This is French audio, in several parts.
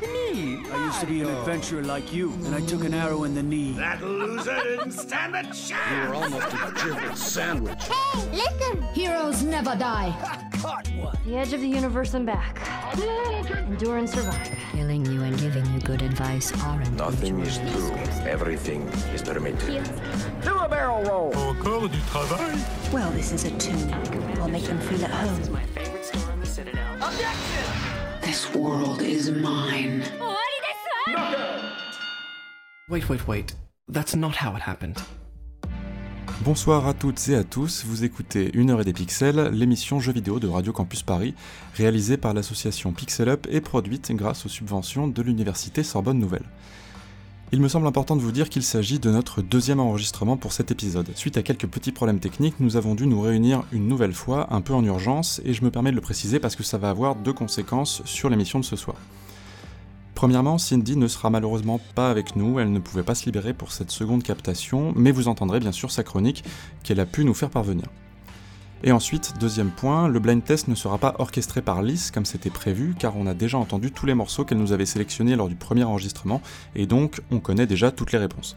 Me? I used to be an adventurer like you, and I took an arrow in the knee. That loser didn't stand a chance. You were almost a jibble sandwich. Hey, listen! Heroes never die. Caught one. The edge of the universe and back. Endure and survive. Killing you and giving you good advice aren't Nothing is true. Everything is permitted. Do a barrel roll. Encore du travail Well, this is a tune. I'll make them feel at home. This world is mine. Wait, wait, wait. That's not how it happened. Bonsoir à toutes et à tous, vous écoutez Une heure et des pixels, l'émission jeux vidéo de Radio Campus Paris, réalisée par l'association Pixel Up et produite grâce aux subventions de l'université Sorbonne Nouvelle. Il me semble important de vous dire qu'il s'agit de notre deuxième enregistrement pour cet épisode. Suite à quelques petits problèmes techniques, nous avons dû nous réunir une nouvelle fois, un peu en urgence, et je me permets de le préciser parce que ça va avoir deux conséquences sur l'émission de ce soir. Premièrement, Cindy ne sera malheureusement pas avec nous, elle ne pouvait pas se libérer pour cette seconde captation, mais vous entendrez bien sûr sa chronique qu'elle a pu nous faire parvenir. Et ensuite, deuxième point, le blind test ne sera pas orchestré par Lys comme c'était prévu, car on a déjà entendu tous les morceaux qu'elle nous avait sélectionnés lors du premier enregistrement, et donc on connaît déjà toutes les réponses.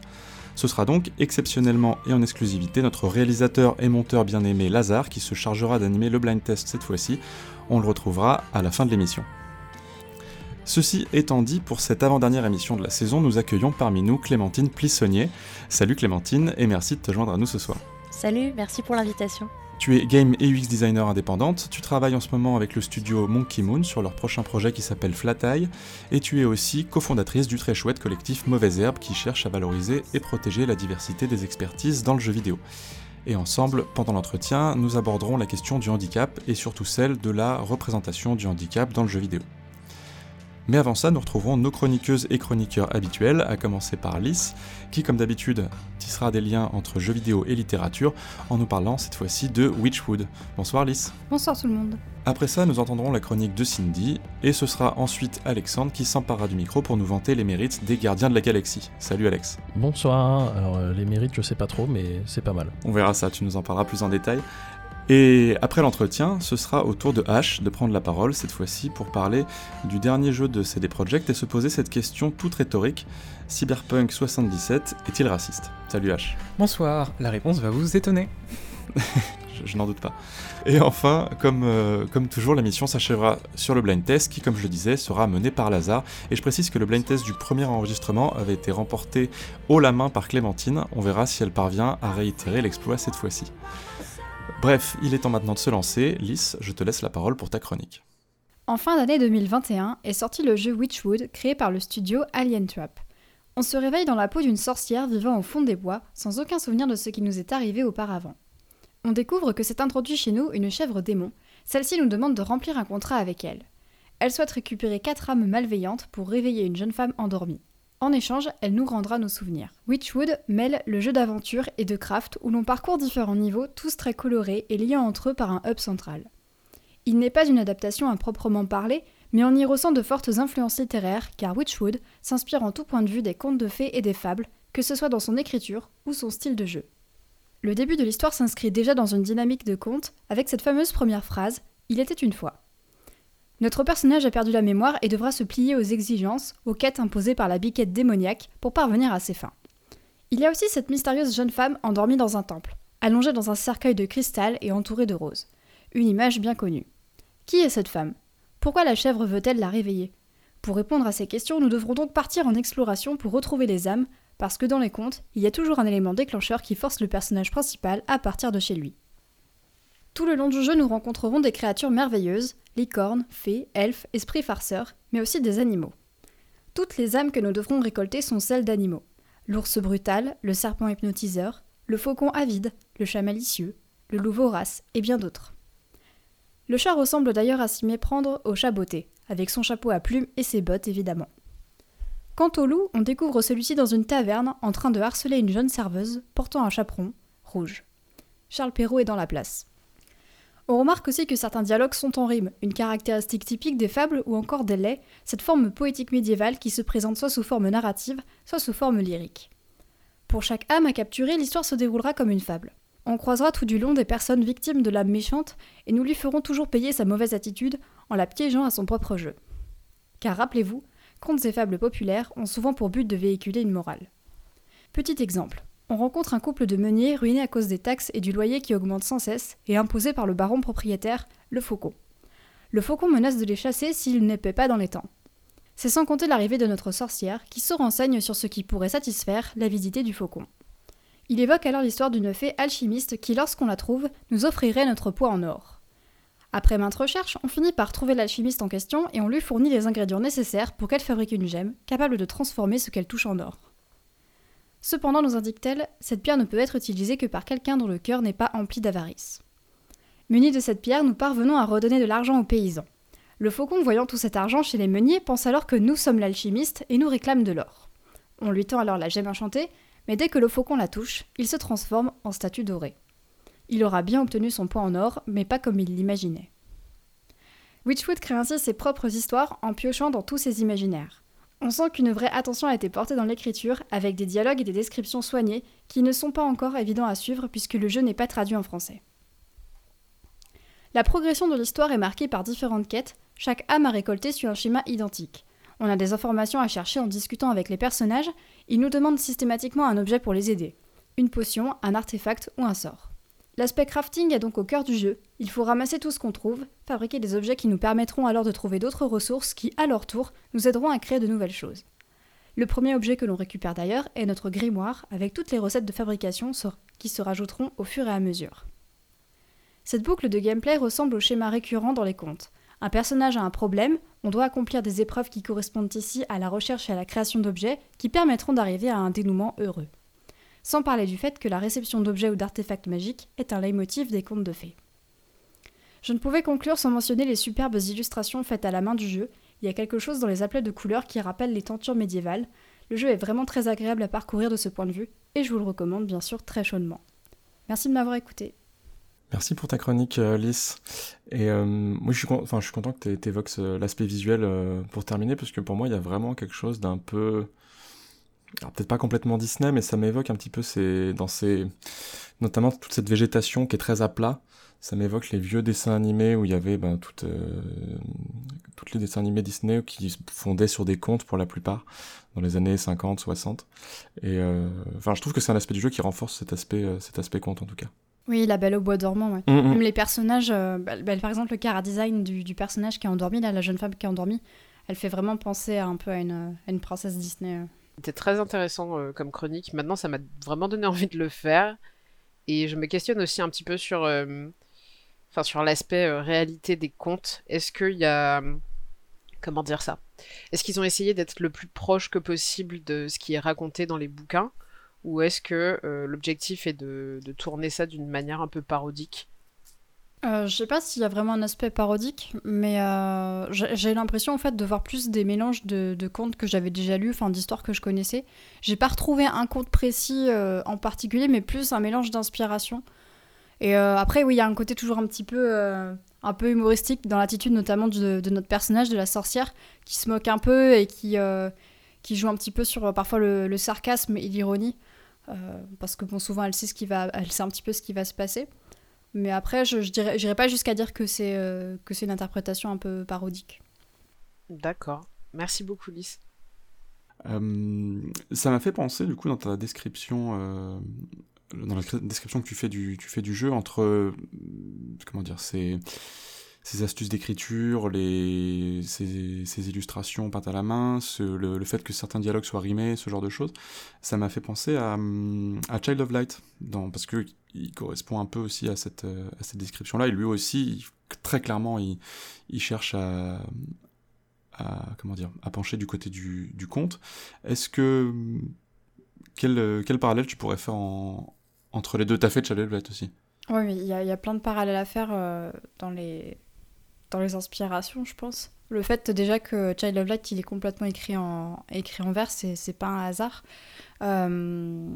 Ce sera donc exceptionnellement et en exclusivité notre réalisateur et monteur bien-aimé Lazare qui se chargera d'animer le blind test cette fois-ci. On le retrouvera à la fin de l'émission. Ceci étant dit, pour cette avant-dernière émission de la saison, nous accueillons parmi nous Clémentine Plissonnier. Salut Clémentine et merci de te joindre à nous ce soir. Salut, merci pour l'invitation. Tu es game et UX designer indépendante, tu travailles en ce moment avec le studio Monkey Moon sur leur prochain projet qui s'appelle Flat Eye, et tu es aussi cofondatrice du très chouette collectif Mauvaise Herbe qui cherche à valoriser et protéger la diversité des expertises dans le jeu vidéo. Et ensemble, pendant l'entretien, nous aborderons la question du handicap et surtout celle de la représentation du handicap dans le jeu vidéo. Mais avant ça, nous retrouverons nos chroniqueuses et chroniqueurs habituels, à commencer par Lys, qui comme d'habitude tissera des liens entre jeux vidéo et littérature en nous parlant cette fois-ci de Witchwood. Bonsoir Lys. Bonsoir tout le monde. Après ça, nous entendrons la chronique de Cindy, et ce sera ensuite Alexandre qui s'emparera du micro pour nous vanter les mérites des gardiens de la galaxie. Salut Alex. Bonsoir, alors euh, les mérites je sais pas trop mais c'est pas mal. On verra ça, tu nous en parleras plus en détail. Et après l'entretien, ce sera au tour de Ash de prendre la parole cette fois-ci pour parler du dernier jeu de CD Projekt et se poser cette question toute rhétorique. Cyberpunk 77 est-il raciste? Salut Ash. Bonsoir, la réponse va vous étonner. je, je n'en doute pas. Et enfin, comme, euh, comme toujours, la mission s'achèvera sur le blind test qui, comme je le disais, sera mené par Lazare. Et je précise que le blind test du premier enregistrement avait été remporté haut la main par Clémentine. On verra si elle parvient à réitérer l'exploit cette fois-ci. Bref, il est temps maintenant de se lancer. Lys, je te laisse la parole pour ta chronique. En fin d'année 2021 est sorti le jeu Witchwood créé par le studio Alien Trap. On se réveille dans la peau d'une sorcière vivant au fond des bois, sans aucun souvenir de ce qui nous est arrivé auparavant. On découvre que s'est introduit chez nous une chèvre démon. Celle-ci nous demande de remplir un contrat avec elle. Elle souhaite récupérer quatre âmes malveillantes pour réveiller une jeune femme endormie. En échange, elle nous rendra nos souvenirs. Witchwood mêle le jeu d'aventure et de craft où l'on parcourt différents niveaux, tous très colorés et liés entre eux par un hub central. Il n'est pas une adaptation à proprement parler, mais on y ressent de fortes influences littéraires car Witchwood s'inspire en tout point de vue des contes de fées et des fables, que ce soit dans son écriture ou son style de jeu. Le début de l'histoire s'inscrit déjà dans une dynamique de conte avec cette fameuse première phrase Il était une fois. Notre personnage a perdu la mémoire et devra se plier aux exigences, aux quêtes imposées par la biquette démoniaque pour parvenir à ses fins. Il y a aussi cette mystérieuse jeune femme endormie dans un temple, allongée dans un cercueil de cristal et entourée de roses. Une image bien connue. Qui est cette femme? Pourquoi la chèvre veut-elle la réveiller? Pour répondre à ces questions, nous devrons donc partir en exploration pour retrouver les âmes, parce que dans les contes, il y a toujours un élément déclencheur qui force le personnage principal à partir de chez lui. Tout le long du jeu, nous rencontrerons des créatures merveilleuses, licornes, fées, elfes, esprits farceurs, mais aussi des animaux. Toutes les âmes que nous devrons récolter sont celles d'animaux. L'ours brutal, le serpent hypnotiseur, le faucon avide, le chat malicieux, le loup vorace et bien d'autres. Le chat ressemble d'ailleurs à s'y méprendre au chat beauté, avec son chapeau à plumes et ses bottes évidemment. Quant au loup, on découvre celui-ci dans une taverne en train de harceler une jeune serveuse portant un chaperon rouge. Charles Perrault est dans la place. On remarque aussi que certains dialogues sont en rime, une caractéristique typique des fables ou encore des laits, cette forme poétique médiévale qui se présente soit sous forme narrative, soit sous forme lyrique. Pour chaque âme à capturer, l'histoire se déroulera comme une fable. On croisera tout du long des personnes victimes de l'âme méchante et nous lui ferons toujours payer sa mauvaise attitude en la piégeant à son propre jeu. Car rappelez-vous, contes et fables populaires ont souvent pour but de véhiculer une morale. Petit exemple. On rencontre un couple de meuniers ruinés à cause des taxes et du loyer qui augmente sans cesse et imposé par le baron propriétaire, le faucon. Le faucon menace de les chasser s'ils ne paient pas dans les temps. C'est sans compter l'arrivée de notre sorcière qui se renseigne sur ce qui pourrait satisfaire l'avidité du faucon. Il évoque alors l'histoire d'une fée alchimiste qui, lorsqu'on la trouve, nous offrirait notre poids en or. Après maintes recherches, on finit par trouver l'alchimiste en question et on lui fournit les ingrédients nécessaires pour qu'elle fabrique une gemme capable de transformer ce qu'elle touche en or. Cependant, nous indique-t-elle, cette pierre ne peut être utilisée que par quelqu'un dont le cœur n'est pas empli d'avarice. Munis de cette pierre, nous parvenons à redonner de l'argent aux paysans. Le faucon, voyant tout cet argent chez les meuniers, pense alors que nous sommes l'alchimiste et nous réclame de l'or. On lui tend alors la gemme enchantée, mais dès que le faucon la touche, il se transforme en statue dorée. Il aura bien obtenu son point en or, mais pas comme il l'imaginait. Witchwood crée ainsi ses propres histoires en piochant dans tous ses imaginaires. On sent qu'une vraie attention a été portée dans l'écriture, avec des dialogues et des descriptions soignées qui ne sont pas encore évidents à suivre puisque le jeu n'est pas traduit en français. La progression de l'histoire est marquée par différentes quêtes, chaque âme à récolter suit un schéma identique. On a des informations à chercher en discutant avec les personnages, ils nous demandent systématiquement un objet pour les aider. Une potion, un artefact ou un sort. L'aspect crafting est donc au cœur du jeu. Il faut ramasser tout ce qu'on trouve, fabriquer des objets qui nous permettront alors de trouver d'autres ressources qui, à leur tour, nous aideront à créer de nouvelles choses. Le premier objet que l'on récupère d'ailleurs est notre grimoire, avec toutes les recettes de fabrication qui se rajouteront au fur et à mesure. Cette boucle de gameplay ressemble au schéma récurrent dans les contes. Un personnage a un problème, on doit accomplir des épreuves qui correspondent ici à la recherche et à la création d'objets qui permettront d'arriver à un dénouement heureux. Sans parler du fait que la réception d'objets ou d'artefacts magiques est un leitmotiv des contes de fées. Je ne pouvais conclure sans mentionner les superbes illustrations faites à la main du jeu. Il y a quelque chose dans les applets de couleurs qui rappellent les tentures médiévales. Le jeu est vraiment très agréable à parcourir de ce point de vue, et je vous le recommande bien sûr très chaudement. Merci de m'avoir écouté. Merci pour ta chronique, euh, Lys. Et euh, moi, je suis, enfin, je suis content que tu évoques l'aspect visuel euh, pour terminer, parce que pour moi, il y a vraiment quelque chose d'un peu. Peut-être pas complètement Disney, mais ça m'évoque un petit peu ces, dans ces. notamment toute cette végétation qui est très à plat. Ça m'évoque les vieux dessins animés où il y avait ben, toutes, toutes les dessins animés Disney qui se fondaient sur des contes pour la plupart, dans les années 50, 60. Et enfin, je trouve que c'est un aspect du jeu qui renforce cet aspect, cet aspect conte en tout cas. Oui, la belle au bois dormant, ouais. Mm, mm. Même les personnages, euh, bah, bah, par exemple, le cara design du, du, personnage qui est endormi, là, la jeune femme qui est endormie, elle fait vraiment penser un peu à une, à une princesse Disney. C'était très intéressant euh, comme chronique. Maintenant, ça m'a vraiment donné envie de le faire. Et je me questionne aussi un petit peu sur, euh, sur l'aspect euh, réalité des contes. Est-ce qu'il y a. Comment dire ça? Est-ce qu'ils ont essayé d'être le plus proche que possible de ce qui est raconté dans les bouquins? Ou est-ce que l'objectif est de tourner ça d'une manière un peu parodique? Euh, je sais pas s'il y a vraiment un aspect parodique, mais euh, j'ai l'impression en fait de voir plus des mélanges de, contes que j'avais déjà lus, enfin d'histoires que je connaissais. J'ai pas retrouvé un conte précis euh, en particulier, mais plus un mélange d'inspiration. Et euh, après, oui, il y a un côté toujours un petit peu, un peu humoristique dans l'attitude notamment de, notre personnage, de la sorcière, qui se moque un peu et qui, qui joue un petit peu sur parfois le, le sarcasme et l'ironie, parce que bon, souvent elle sait ce qui va, elle sait un petit peu ce qui va se passer. Mais après, je, j'irais pas jusqu'à dire que c'est euh, que c'est une interprétation un peu parodique. D'accord. Merci beaucoup, Lys. Euh, ça m'a fait penser, du coup, dans ta description, euh, dans la description que tu fais du, tu fais du jeu, entre, euh, comment dire, ces, ces astuces d'écriture, les, ces illustrations peintes à la main, le, fait que certains dialogues soient rimés, ce genre de choses, ça m'a fait penser à, hum, Child of Light, parce que il correspond un peu aussi à cette, euh, à cette description-là, et lui aussi, très clairement, il, cherche à, comment dire, à pencher du côté du, conte. Est-ce que quel, quel parallèle tu pourrais faire en- entre les deux? T'as fait Child of Light aussi? Oui, il y a plein de parallèles à faire euh, dans, les, dans les inspirations, je pense. Le fait déjà que Child of Light, il est complètement écrit en, écrit en vers, c'est pas un hasard. Euh,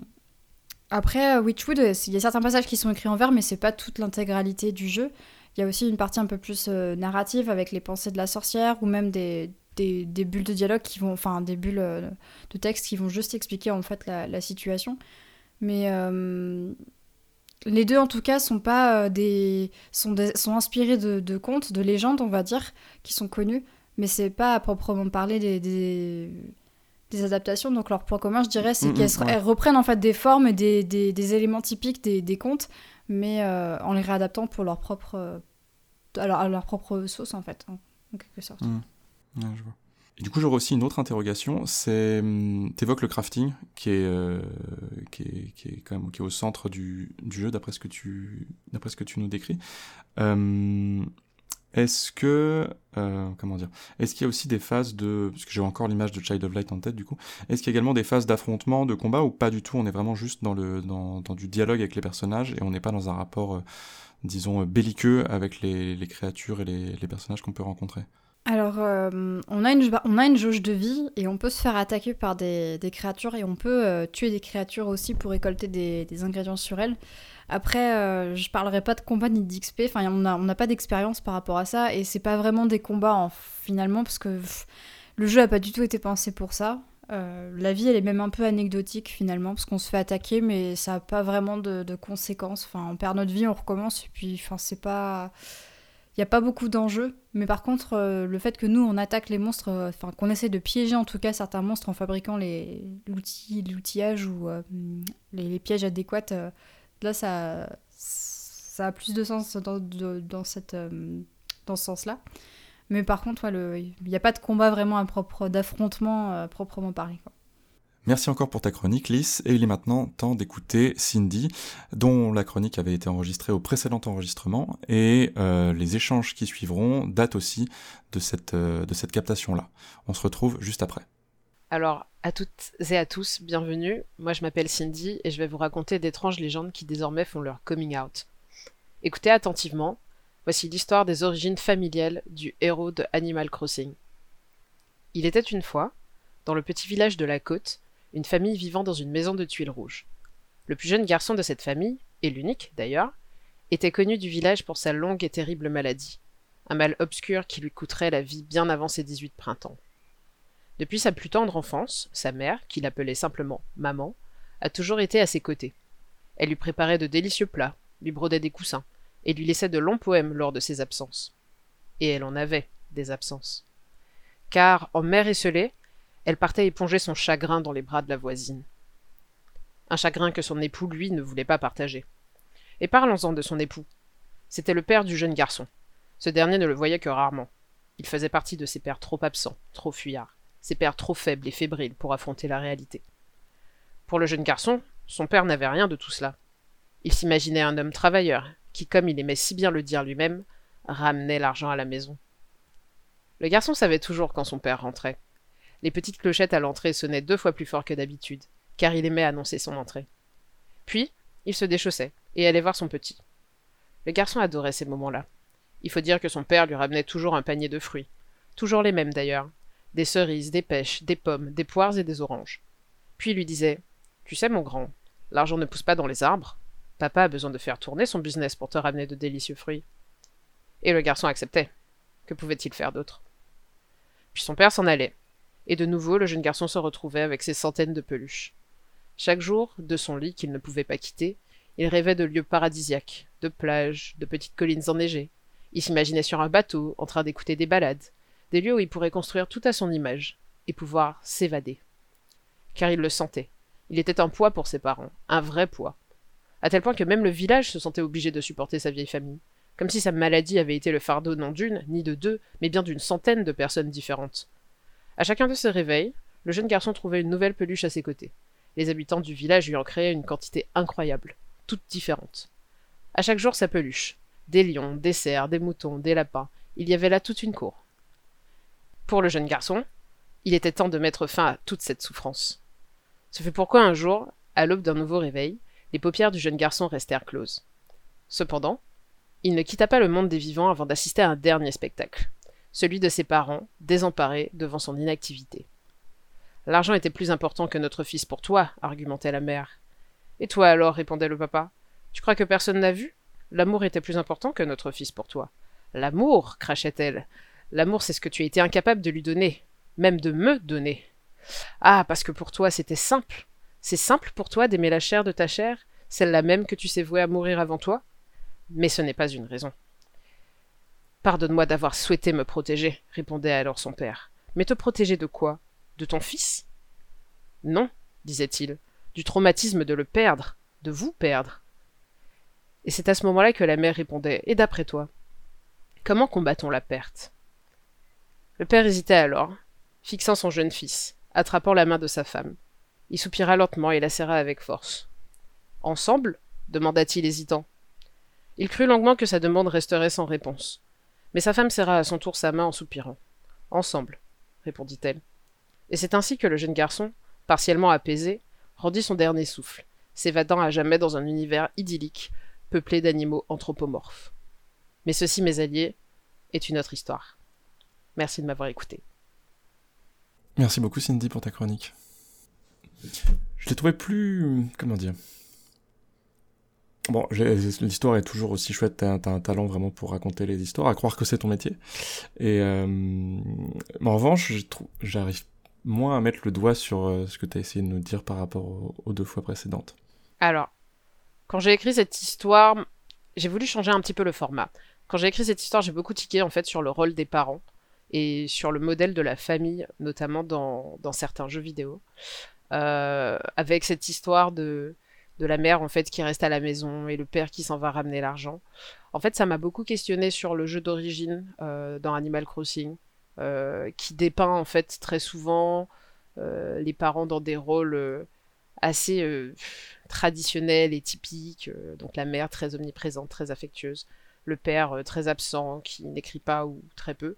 Après, euh, Witchwood, il y a certains passages qui sont écrits en vers, mais c'est pas toute l'intégralité du jeu. Il y a aussi une partie un peu plus euh, narrative avec les pensées de la sorcière ou même des, des, bulles de dialogue qui vont, enfin des bulles de texte qui vont juste expliquer en fait la, la situation. Mais les deux en tout cas sont pas euh, des sont, des- sont inspirés de, de contes, de légendes on va dire, qui sont connus, mais c'est pas à proprement parler des, des, des adaptations. Donc leur point commun, je dirais, c'est Mm, qu'elles mm, se- ouais. elles reprennent en fait des formes et des, des, éléments typiques des, des contes, mais euh, en les réadaptant pour leur propre, euh, à, leur, propre sauce en fait, en, en quelque sorte. Mm. Ouais, je vois. Du coup, j'aurais aussi une autre interrogation. C'est, hum, t'évoques le crafting, qui est, euh, qui est, qui est quand même qui est au centre du, du jeu, d'après ce que tu, d'après ce que tu nous décris. Hum, est-ce que, euh, comment dire, est-ce qu'il y a aussi des phases de, parce que j'ai encore l'image de Child of Light en tête, du coup, est-ce qu'il y a également des phases d'affrontement, de combat, ou pas du tout On est vraiment juste dans le, dans, dans du dialogue avec les personnages et on n'est pas dans un rapport, euh, disons, belliqueux avec les, les créatures et les, les personnages qu'on peut rencontrer? Alors, euh, on, a une, on a une jauge de vie et on peut se faire attaquer par des, créatures et on peut euh, tuer des créatures aussi pour récolter des, ingrédients sur elles. Après, euh, je parlerai pas de combat ni d'XP, enfin, on n'a n'a pas d'expérience par rapport à ça et c'est pas vraiment des combats en- finalement parce que le jeu a pas du tout été pensé pour ça. Euh, la vie, elle est même un peu anecdotique finalement parce qu'on se fait attaquer mais ça a pas vraiment de, de conséquences. Enfin, on perd notre vie, on recommence et puis, enfin, c'est pas. N'y a pas beaucoup d'enjeux, mais par contre, euh, le fait que nous, on attaque les monstres, euh, enfin qu'on essaie de piéger en tout cas certains monstres en fabriquant l'outillage ou euh, les, pièges adéquats, là, ça, ça a plus de sens dans, dans, cette, dans ce sens-là. Mais par contre, ouais, il n'y a pas de combat vraiment à propre, d'affrontement proprement parlé. quoi. Merci encore pour ta chronique, Lys, et il est maintenant temps d'écouter Cindy, dont la chronique avait été enregistrée au précédent enregistrement, et euh, les échanges qui suivront datent aussi de cette, euh, de cette captation-là. On se retrouve juste après. Alors, à toutes et à tous, bienvenue. Moi, je m'appelle Cindy et je vais vous raconter d'étranges légendes qui désormais font leur coming out. Écoutez attentivement. Voici l'histoire des origines familiales du héros de Animal Crossing. Il était une fois, dans le petit village de la côte, une famille vivant dans une maison de tuiles rouges. Le plus jeune garçon de cette famille, et l'unique d'ailleurs, était connu du village pour sa longue et terrible maladie, un mal obscur qui lui coûterait la vie bien avant ses 18 printemps. Depuis sa plus tendre enfance, sa mère, qui l'appelait simplement maman, a toujours été à ses côtés. Elle lui préparait de délicieux plats, lui brodait des coussins, et lui laissait de longs poèmes lors de ses absences. Et elle en avait des absences. Car, en mère esselée, elle partait éponger son chagrin dans les bras de la voisine. Un chagrin que son époux, lui, ne voulait pas partager. Et parlons-en de son époux. C'était le père du jeune garçon. Ce dernier ne le voyait que rarement. Il faisait partie de ces pères trop absents, trop fuyards, ces pères trop faibles et fébriles pour affronter la réalité. Pour le jeune garçon, son père n'avait rien de tout cela. Il s'imaginait un homme travailleur, qui, comme il aimait si bien le dire lui-même, ramenait l'argent à la maison. Le garçon savait toujours quand son père rentrait. Les petites clochettes à l'entrée sonnaient deux fois plus fort que d'habitude, car il aimait annoncer son entrée. Puis, il se déchaussait et allait voir son petit. Le garçon adorait ces moments-là. Il faut dire que son père lui ramenait toujours un panier de fruits, toujours les mêmes d'ailleurs, des cerises, des pêches, des pommes, des poires et des oranges. Puis il lui disait Tu sais, mon grand, l'argent ne pousse pas dans les arbres. Papa a besoin de faire tourner son business pour te ramener de délicieux fruits. Et le garçon acceptait. Que pouvait-il faire d'autre? Puis son père s'en allait, et de nouveau le jeune garçon se retrouvait avec ses centaines de peluches. Chaque jour, de son lit qu'il ne pouvait pas quitter, il rêvait de lieux paradisiaques, de plages, de petites collines enneigées. Il s'imaginait sur un bateau, en train d'écouter des balades, des lieux où il pourrait construire tout à son image, et pouvoir s'évader. Car il le sentait. Il était un poids pour ses parents, un vrai poids. À tel point que même le village se sentait obligé de supporter sa vieille famille, comme si sa maladie avait été le fardeau non d'une, ni de deux, mais bien d'une centaine de personnes différentes. À chacun de ses réveils, le jeune garçon trouvait une nouvelle peluche à ses côtés. Les habitants du village lui en créaient une quantité incroyable, toutes différentes. À chaque jour sa peluche. Des lions, des cerfs, des moutons, des lapins. Il y avait là toute une cour. Pour le jeune garçon, il était temps de mettre fin à toute cette souffrance. Ce fut pourquoi un jour, à l'aube d'un nouveau réveil, les paupières du jeune garçon restèrent closes. Cependant, il ne quitta pas le monde des vivants avant d'assister à un dernier spectacle, celui de ses parents, désemparés devant son inactivité. L'argent était plus important que notre fils pour toi, argumentait la mère. Et toi alors, répondait le papa. Tu crois que personne n'a vu? L'amour était plus important que notre fils pour toi. L'amour, crachait-elle. L'amour, c'est ce que tu as été incapable de lui donner, même de me donner. Ah, parce que pour toi, c'était simple. C'est simple pour toi d'aimer la chair de ta chair, celle-là même que tu sais vouer à mourir avant toi? Mais ce n'est pas une raison. Pardonne-moi d'avoir souhaité me protéger, répondait alors son père. Mais te protéger de quoi? De ton fils? Non, disait-il, du traumatisme de le perdre, de vous perdre. Et c'est à ce moment-là que la mère répondait Et d'après toi Comment combat-on la perte? Le père hésitait alors, fixant son jeune fils, attrapant la main de sa femme. Il soupira lentement et la serra avec force. Ensemble? demanda-t-il hésitant. Il crut longuement que sa demande resterait sans réponse. Mais sa femme serra à son tour sa main en soupirant. Ensemble, répondit-elle. Et c'est ainsi que le jeune garçon, partiellement apaisé, rendit son dernier souffle, s'évadant à jamais dans un univers idyllique, peuplé d'animaux anthropomorphes. Mais ceci, mes alliés, est une autre histoire. Merci de m'avoir écouté. Merci beaucoup Cindy pour ta chronique. Je l'ai trouvé plus... comment dire Bon, l'histoire est toujours aussi chouette, t'as un talent vraiment pour raconter les histoires, à croire que c'est ton métier. Et euh, en revanche, j'arrive moins à mettre le doigt sur euh, ce que t'as essayé de nous dire par rapport aux, deux fois précédentes. Alors, quand j'ai écrit cette histoire, j'ai voulu changer un petit peu le format. Quand j'ai écrit cette histoire, j'ai beaucoup tiqué en fait sur le rôle des parents et sur le modèle de la famille, notamment dans, dans certains jeux vidéo. Euh, avec cette histoire de de la mère en fait qui reste à la maison et le père qui s'en va ramener l'argent. En fait, ça m'a beaucoup questionné sur le jeu d'origine euh, dans Animal Crossing, euh, qui dépeint en fait très souvent euh, les parents dans des rôles assez traditionnels et typiques. donc la mère très omniprésente, très affectueuse, le père très absent, qui n'écrit pas ou très peu.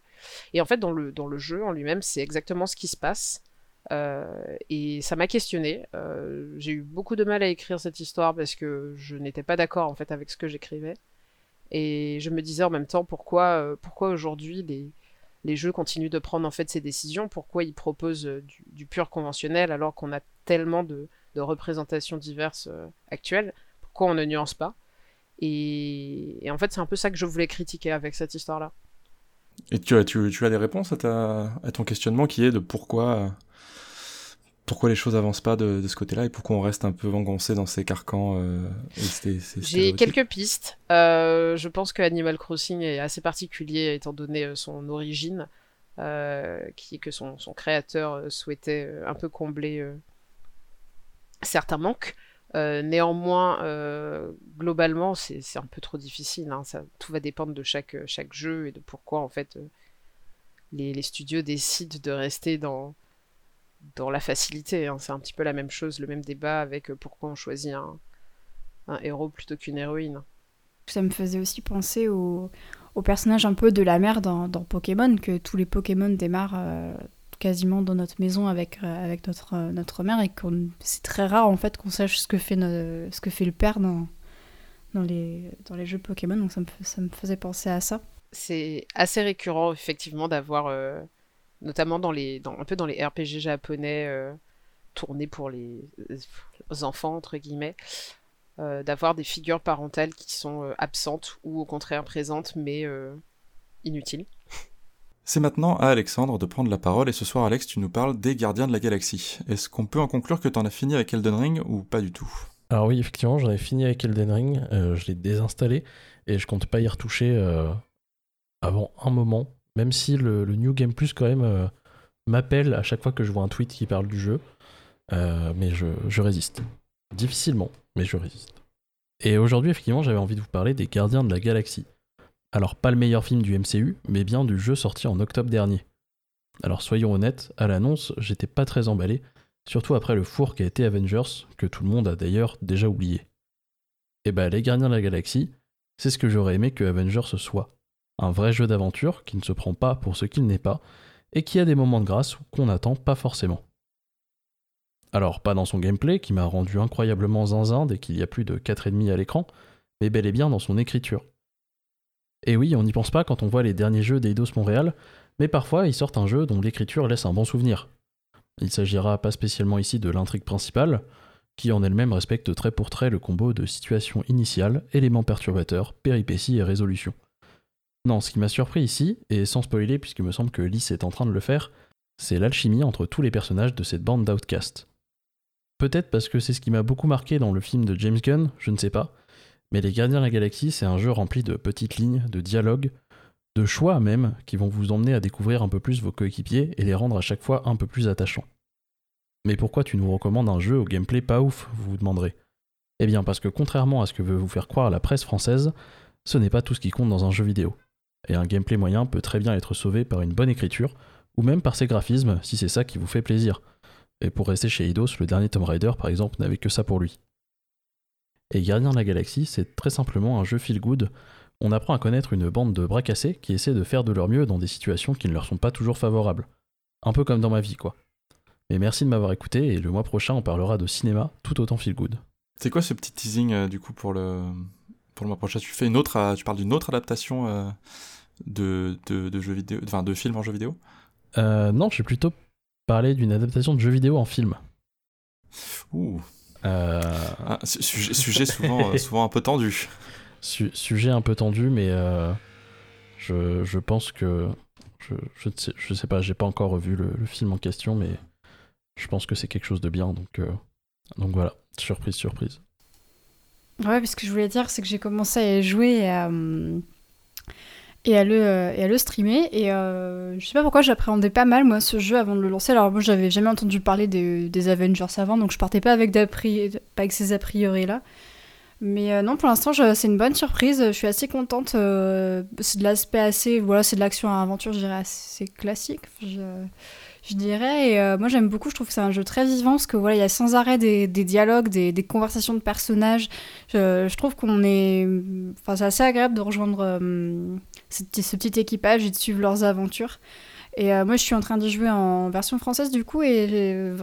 Et en fait, dans le, dans le jeu en lui-même, c'est exactement ce qui se passe. Euh, et ça m'a questionné. Euh, j'ai eu beaucoup de mal à écrire cette histoire parce que je n'étais pas d'accord en fait avec ce que j'écrivais. Et je me disais en même temps pourquoi, euh, pourquoi aujourd'hui les, les jeux continuent de prendre en fait ces décisions, pourquoi ils proposent du, pur conventionnel alors qu'on a tellement de, représentations diverses actuelles, pourquoi on ne nuance pas? Et, en fait c'est un peu ça que je voulais critiquer avec cette histoire-là. Et tu as, tu as des réponses à, ta, à ton questionnement qui est de pourquoi pourquoi les choses avancent pas de, ce côté-là et pourquoi on reste un peu engoncé dans ces carcans euh, J'ai quelques pistes. Euh, je pense que Animal Crossing est assez particulier étant donné euh, son origine, qui est que son, créateur souhaitait un peu combler certains manques. néanmoins, globalement, c'est un peu trop difficile. Hein. Ça, tout va dépendre de chaque, chaque jeu et de pourquoi en fait les, les studios décident de rester dans dans la facilité. Hein. C'est un petit peu la même chose, le même débat avec euh, pourquoi on choisit un, héros plutôt qu'une héroïne. Ça me faisait aussi penser au, personnage un peu de la mère dans, Pokémon, que tous les Pokémon démarrent euh, quasiment dans notre maison avec, euh, avec notre, notre mère et que c'est très rare en fait qu'on sache ce que fait, ce que fait le père dans, dans, les, dans les jeux Pokémon, donc ça me, ça me faisait penser à ça. C'est assez récurrent effectivement d'avoir notamment dans les, dans, un peu dans les RPG japonais euh, tournés pour les, enfants, entre guillemets, euh, d'avoir des figures parentales qui sont euh, absentes ou au contraire présentes mais inutiles. C'est maintenant à Alexandre de prendre la parole et ce soir Alex tu nous parles des Gardiens de la Galaxie. Est-ce qu'on peut en conclure que tu en as fini avec Elden Ring ou pas du tout? Alors oui effectivement j'en ai fini avec Elden Ring, je l'ai désinstallé et je compte pas y retoucher avant un moment même si le, New Game Plus, quand même, euh, m'appelle à chaque fois que je vois un tweet qui parle du jeu. Euh, mais je, résiste. Difficilement, mais je résiste. Et aujourd'hui, effectivement, j'avais envie de vous parler des Gardiens de la Galaxie. Alors, pas le meilleur film du MCU, mais bien du jeu sorti en octobre dernier. Alors, soyons honnêtes, à l'annonce, j'étais pas très emballé, surtout après le four qui a été Avengers, que tout le monde a d'ailleurs déjà oublié. Et bah, les Gardiens de la Galaxie, c'est ce que j'aurais aimé que Avengers soit un vrai jeu d'aventure qui ne se prend pas pour ce qu'il n'est pas, et qui a des moments de grâce qu'on n'attend pas forcément. Alors, pas dans son gameplay, qui m'a rendu incroyablement zinzin dès qu'il y a plus de 4,5 à l'écran, mais bel et bien dans son écriture. Et oui, on n'y pense pas quand on voit les derniers jeux d'Eidos Montréal, mais parfois ils sortent un jeu dont l'écriture laisse un bon souvenir. Il s'agira pas spécialement ici de l'intrigue principale, qui en elle-même respecte trait pour trait le combo de situation initiale, éléments perturbateurs, péripéties et résolution. Non, ce qui m'a surpris ici, et sans spoiler puisqu'il me semble que Lys est en train de le faire, c'est l'alchimie entre tous les personnages de cette bande d'outcasts. Peut-être parce que c'est ce qui m'a beaucoup marqué dans le film de James Gunn, je ne sais pas, mais Les Gardiens de la Galaxie, c'est un jeu rempli de petites lignes, de dialogues, de choix même, qui vont vous emmener à découvrir un peu plus vos coéquipiers et les rendre à chaque fois un peu plus attachants. Mais pourquoi tu nous recommandes un jeu au gameplay pas ouf, vous vous demanderez? Eh bien parce que contrairement à ce que veut vous faire croire la presse française, ce n'est pas tout ce qui compte dans un jeu vidéo. Et un gameplay moyen peut très bien être sauvé par une bonne écriture, ou même par ses graphismes, si c'est ça qui vous fait plaisir. Et pour rester chez Eidos, le dernier Tomb Raider par exemple n'avait que ça pour lui. Et Gardien de la Galaxie, c'est très simplement un jeu feel good. On apprend à connaître une bande de bras cassés qui essaient de faire de leur mieux dans des situations qui ne leur sont pas toujours favorables. Un peu comme dans ma vie, quoi. Mais merci de m'avoir écouté, et le mois prochain, on parlera de cinéma tout autant feel good. C'est quoi ce petit teasing euh, du coup pour le, pour le mois prochain? Tu fais une autre, euh, tu parles d'une autre adaptation euh, de, de, de jeux vidéo, enfin de films en jeu vidéo euh, Non, je vais plutôt parler d'une adaptation de jeu vidéo en film. Ouh. Euh, Ah, su- sujet, sujet souvent, euh, souvent un peu tendu. Su- sujet un peu tendu, mais euh, je, je pense que. Je, je, ne sais, je sais pas, j'ai pas encore revu le, le film en question, mais je pense que c'est quelque chose de bien, donc, euh, donc voilà, surprise, surprise. Ouais, parce que je voulais dire, c'est que j'ai commencé à y jouer et à, et à, le, euh, et à le streamer. Et euh, je sais pas pourquoi j'appréhendais pas mal, moi, ce jeu avant de le lancer. Alors, moi, j'avais jamais entendu parler des, des Avengers avant, donc je partais pas avec, pas avec ces a priori-là. Mais euh, non, pour l'instant, c'est une bonne surprise. Je suis assez contente. euh, c'est de l'aspect assez. Voilà, c'est de l'action à aventure, je dirais, assez classique. Je dirais. Et euh, moi, j'aime beaucoup. Je trouve que c'est un jeu très vivant parce que voilà, il y a sans arrêt des, dialogues, des, conversations de personnages. Je, trouve qu'on est. Enfin, c'est assez agréable de rejoindre euh, ce, petit, équipage et de suivre leurs aventures. Et euh, moi, je suis en train d'y jouer en version française du coup, et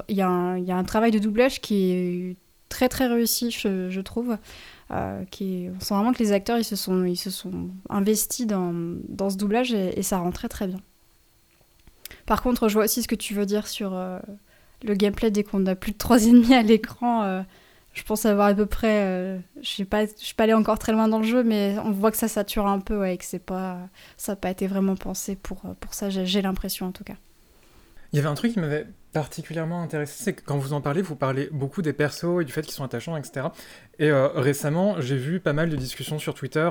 il y, a un- travail de doublage qui est très très réussi, je, trouve. On sent vraiment que les acteurs ils se sont, ils se sont investis dans, dans ce doublage et, et ça rend très très bien. Par contre, je vois aussi ce que tu veux dire sur euh, le gameplay dès qu'on a plus de 3 ennemis à l'écran. euh, je pense avoir à peu près. euh, je je suis pas allée encore très loin dans le jeu, mais on voit que ça sature un peu et que c'est pas, ça n'a pas été vraiment pensé pour, ça. J'ai l'impression en tout cas. Il y avait un truc qui m'avait particulièrement intéressé, c'est que quand vous en parlez, vous parlez beaucoup des persos et du fait qu'ils sont attachants, etc. Et récemment, j'ai vu pas mal de discussions sur Twitter.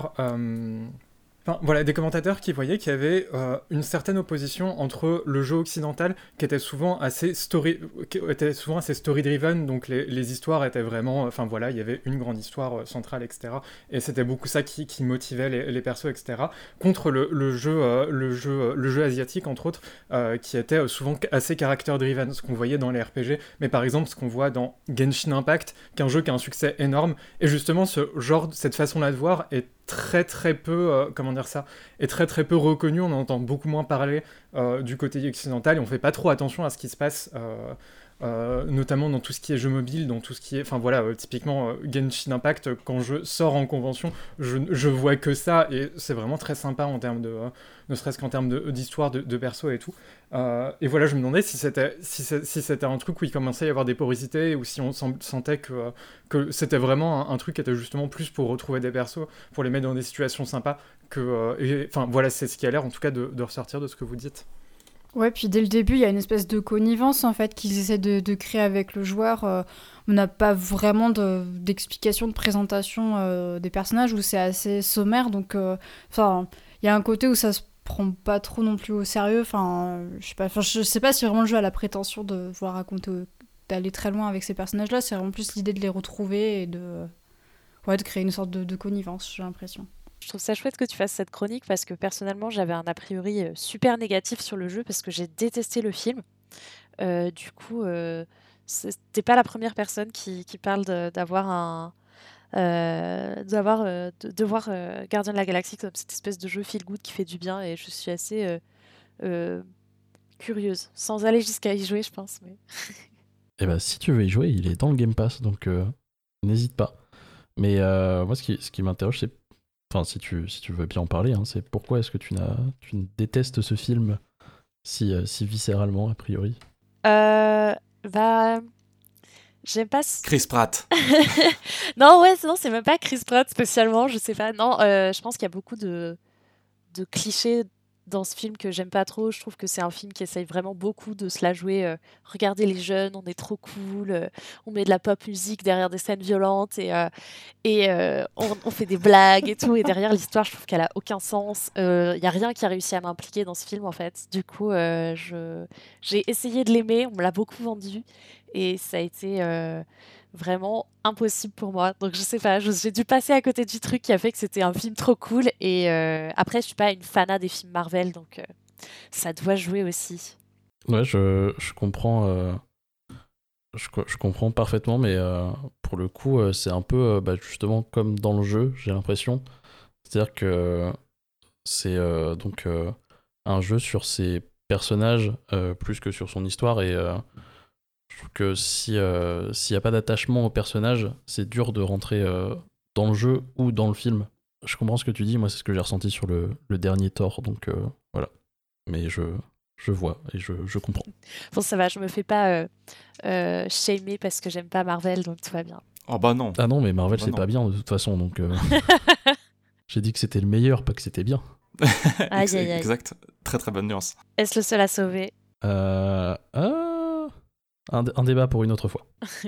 Voilà, des commentateurs qui voyaient qu'il y avait euh, une certaine opposition entre le jeu occidental, qui était souvent assez story, qui était souvent assez story-driven, donc les, histoires étaient vraiment, enfin voilà, il y avait une grande histoire euh, centrale, etc. Et c'était beaucoup ça qui, qui motivait les, persos, etc. Contre le, jeu, le jeu, euh, le jeu asiatique entre autres, qui était souvent assez character-driven, ce qu'on voyait dans les RPG, mais par exemple ce qu'on voit dans Genshin Impact, qui est un jeu qui a un succès énorme, et justement ce genre, cette façon-là de voir est très très peu, euh, comment dire ça, est très très peu reconnu, on en entend beaucoup moins parler euh, du côté occidental et on fait pas trop attention à ce qui se passe, euh, notamment dans tout ce qui est jeu mobile, dans tout ce qui est, enfin voilà, euh, typiquement euh, Genshin Impact, quand je sors en convention, je, je vois que ça et c'est vraiment très sympa en termes de, ne serait-ce qu'en termes d'histoire, de, de, perso et tout. Et voilà, je me demandais si c'était si, si un truc où il commençait à y avoir des porosités ou si on sentait que, que c'était vraiment un, truc qui était justement plus pour retrouver des persos, pour les mettre dans des situations sympas. Que, Enfin voilà, c'est ce qui a l'air en tout cas de ressortir de ce que vous dites. Ouais, puis dès le début, il y a une espèce de connivence en fait qu'ils essaient de, créer avec le joueur. Euh, on n'a pas vraiment de- d'explication, de, présentation euh, des personnages où c'est assez sommaire. Donc, euh, enfin, il y a un côté où ça se prend pas trop non plus au sérieux. Enfin, je sais pas. Je sais pas si vraiment le jeu a la prétention de vouloir raconter, d'aller très loin avec ces personnages-là. C'est vraiment plus l'idée de les retrouver et de, ouais, de créer une sorte de, de connivence. J'ai l'impression. Je trouve ça chouette que tu fasses cette chronique parce que personnellement, j'avais un a priori euh, super négatif sur le jeu parce que j'ai détesté le film. Euh, du coup, euh, t'es pas la première personne qui, parle d'avoir un. euh, d'avoir de, voir Gardien de la Galaxie comme cette espèce de jeu feel good qui fait du bien et je suis assez curieuse sans aller jusqu'à y jouer je pense mais Et bah, si tu veux y jouer, il est dans le Game Pass, donc n'hésite pas. Mais moi, ce qui m'interroge, c'est. Enfin, si tu, si tu veux bien en parler, hein, c'est pourquoi est-ce que tu, n'as, tu détestes ce film si, euh, si viscéralement, a priori? Euh, bah, j'aime pas. ce- Chris Pratt. non, ouais, non, c'est même pas Chris Pratt spécialement, je sais pas. Non, euh, je pense qu'il y a beaucoup de, de clichés dans ce film que j'aime pas trop. Je trouve que c'est un film qui essaye vraiment beaucoup de se la jouer. euh, regardez les jeunes, on est trop cool, euh, on met de la pop musique derrière des scènes violentes et, euh, et on, fait des blagues et tout. Et derrière l'histoire, je trouve qu'elle a aucun sens. Il y a rien qui a réussi à m'impliquer dans ce film en fait. Du coup, j'ai essayé de l'aimer, on me l'a beaucoup vendu et ça a été vraiment impossible pour moi. Donc je sais pas, j'ai dû passer à côté du truc qui a fait que c'était un film trop cool. Et euh, après, je suis pas une fanat des films Marvel, donc euh, ça doit jouer aussi. Ouais, je, je comprends. euh, je, co- je comprends parfaitement, mais pour le coup, c'est un peu bah, justement comme dans le jeu, j'ai l'impression. C'est-à-dire que c'est donc un jeu sur ses personnages plus que sur son histoire. Et trouve que si, euh, s'il n'y a pas d'attachement au personnage, c'est dur de rentrer euh, dans le jeu ou dans le film. Je comprends ce que tu dis, moi, c'est ce que j'ai ressenti sur le, le dernier Thor, donc euh, voilà. Mais je, je vois et je, je comprends. Bon, ça va, je me fais pas euh, euh, shamer parce que j'aime pas Marvel, donc tout va bien. Oh bah non. Ah non, mais Marvel, Bah c'est pas bien de toute façon, donc. euh, J'ai dit que c'était le meilleur, pas que c'était bien. Aïe, aïe, aïe. Exact. Très très bonne nuance. Est-ce le seul à sauver? Euh, euh, un, débat pour une autre fois.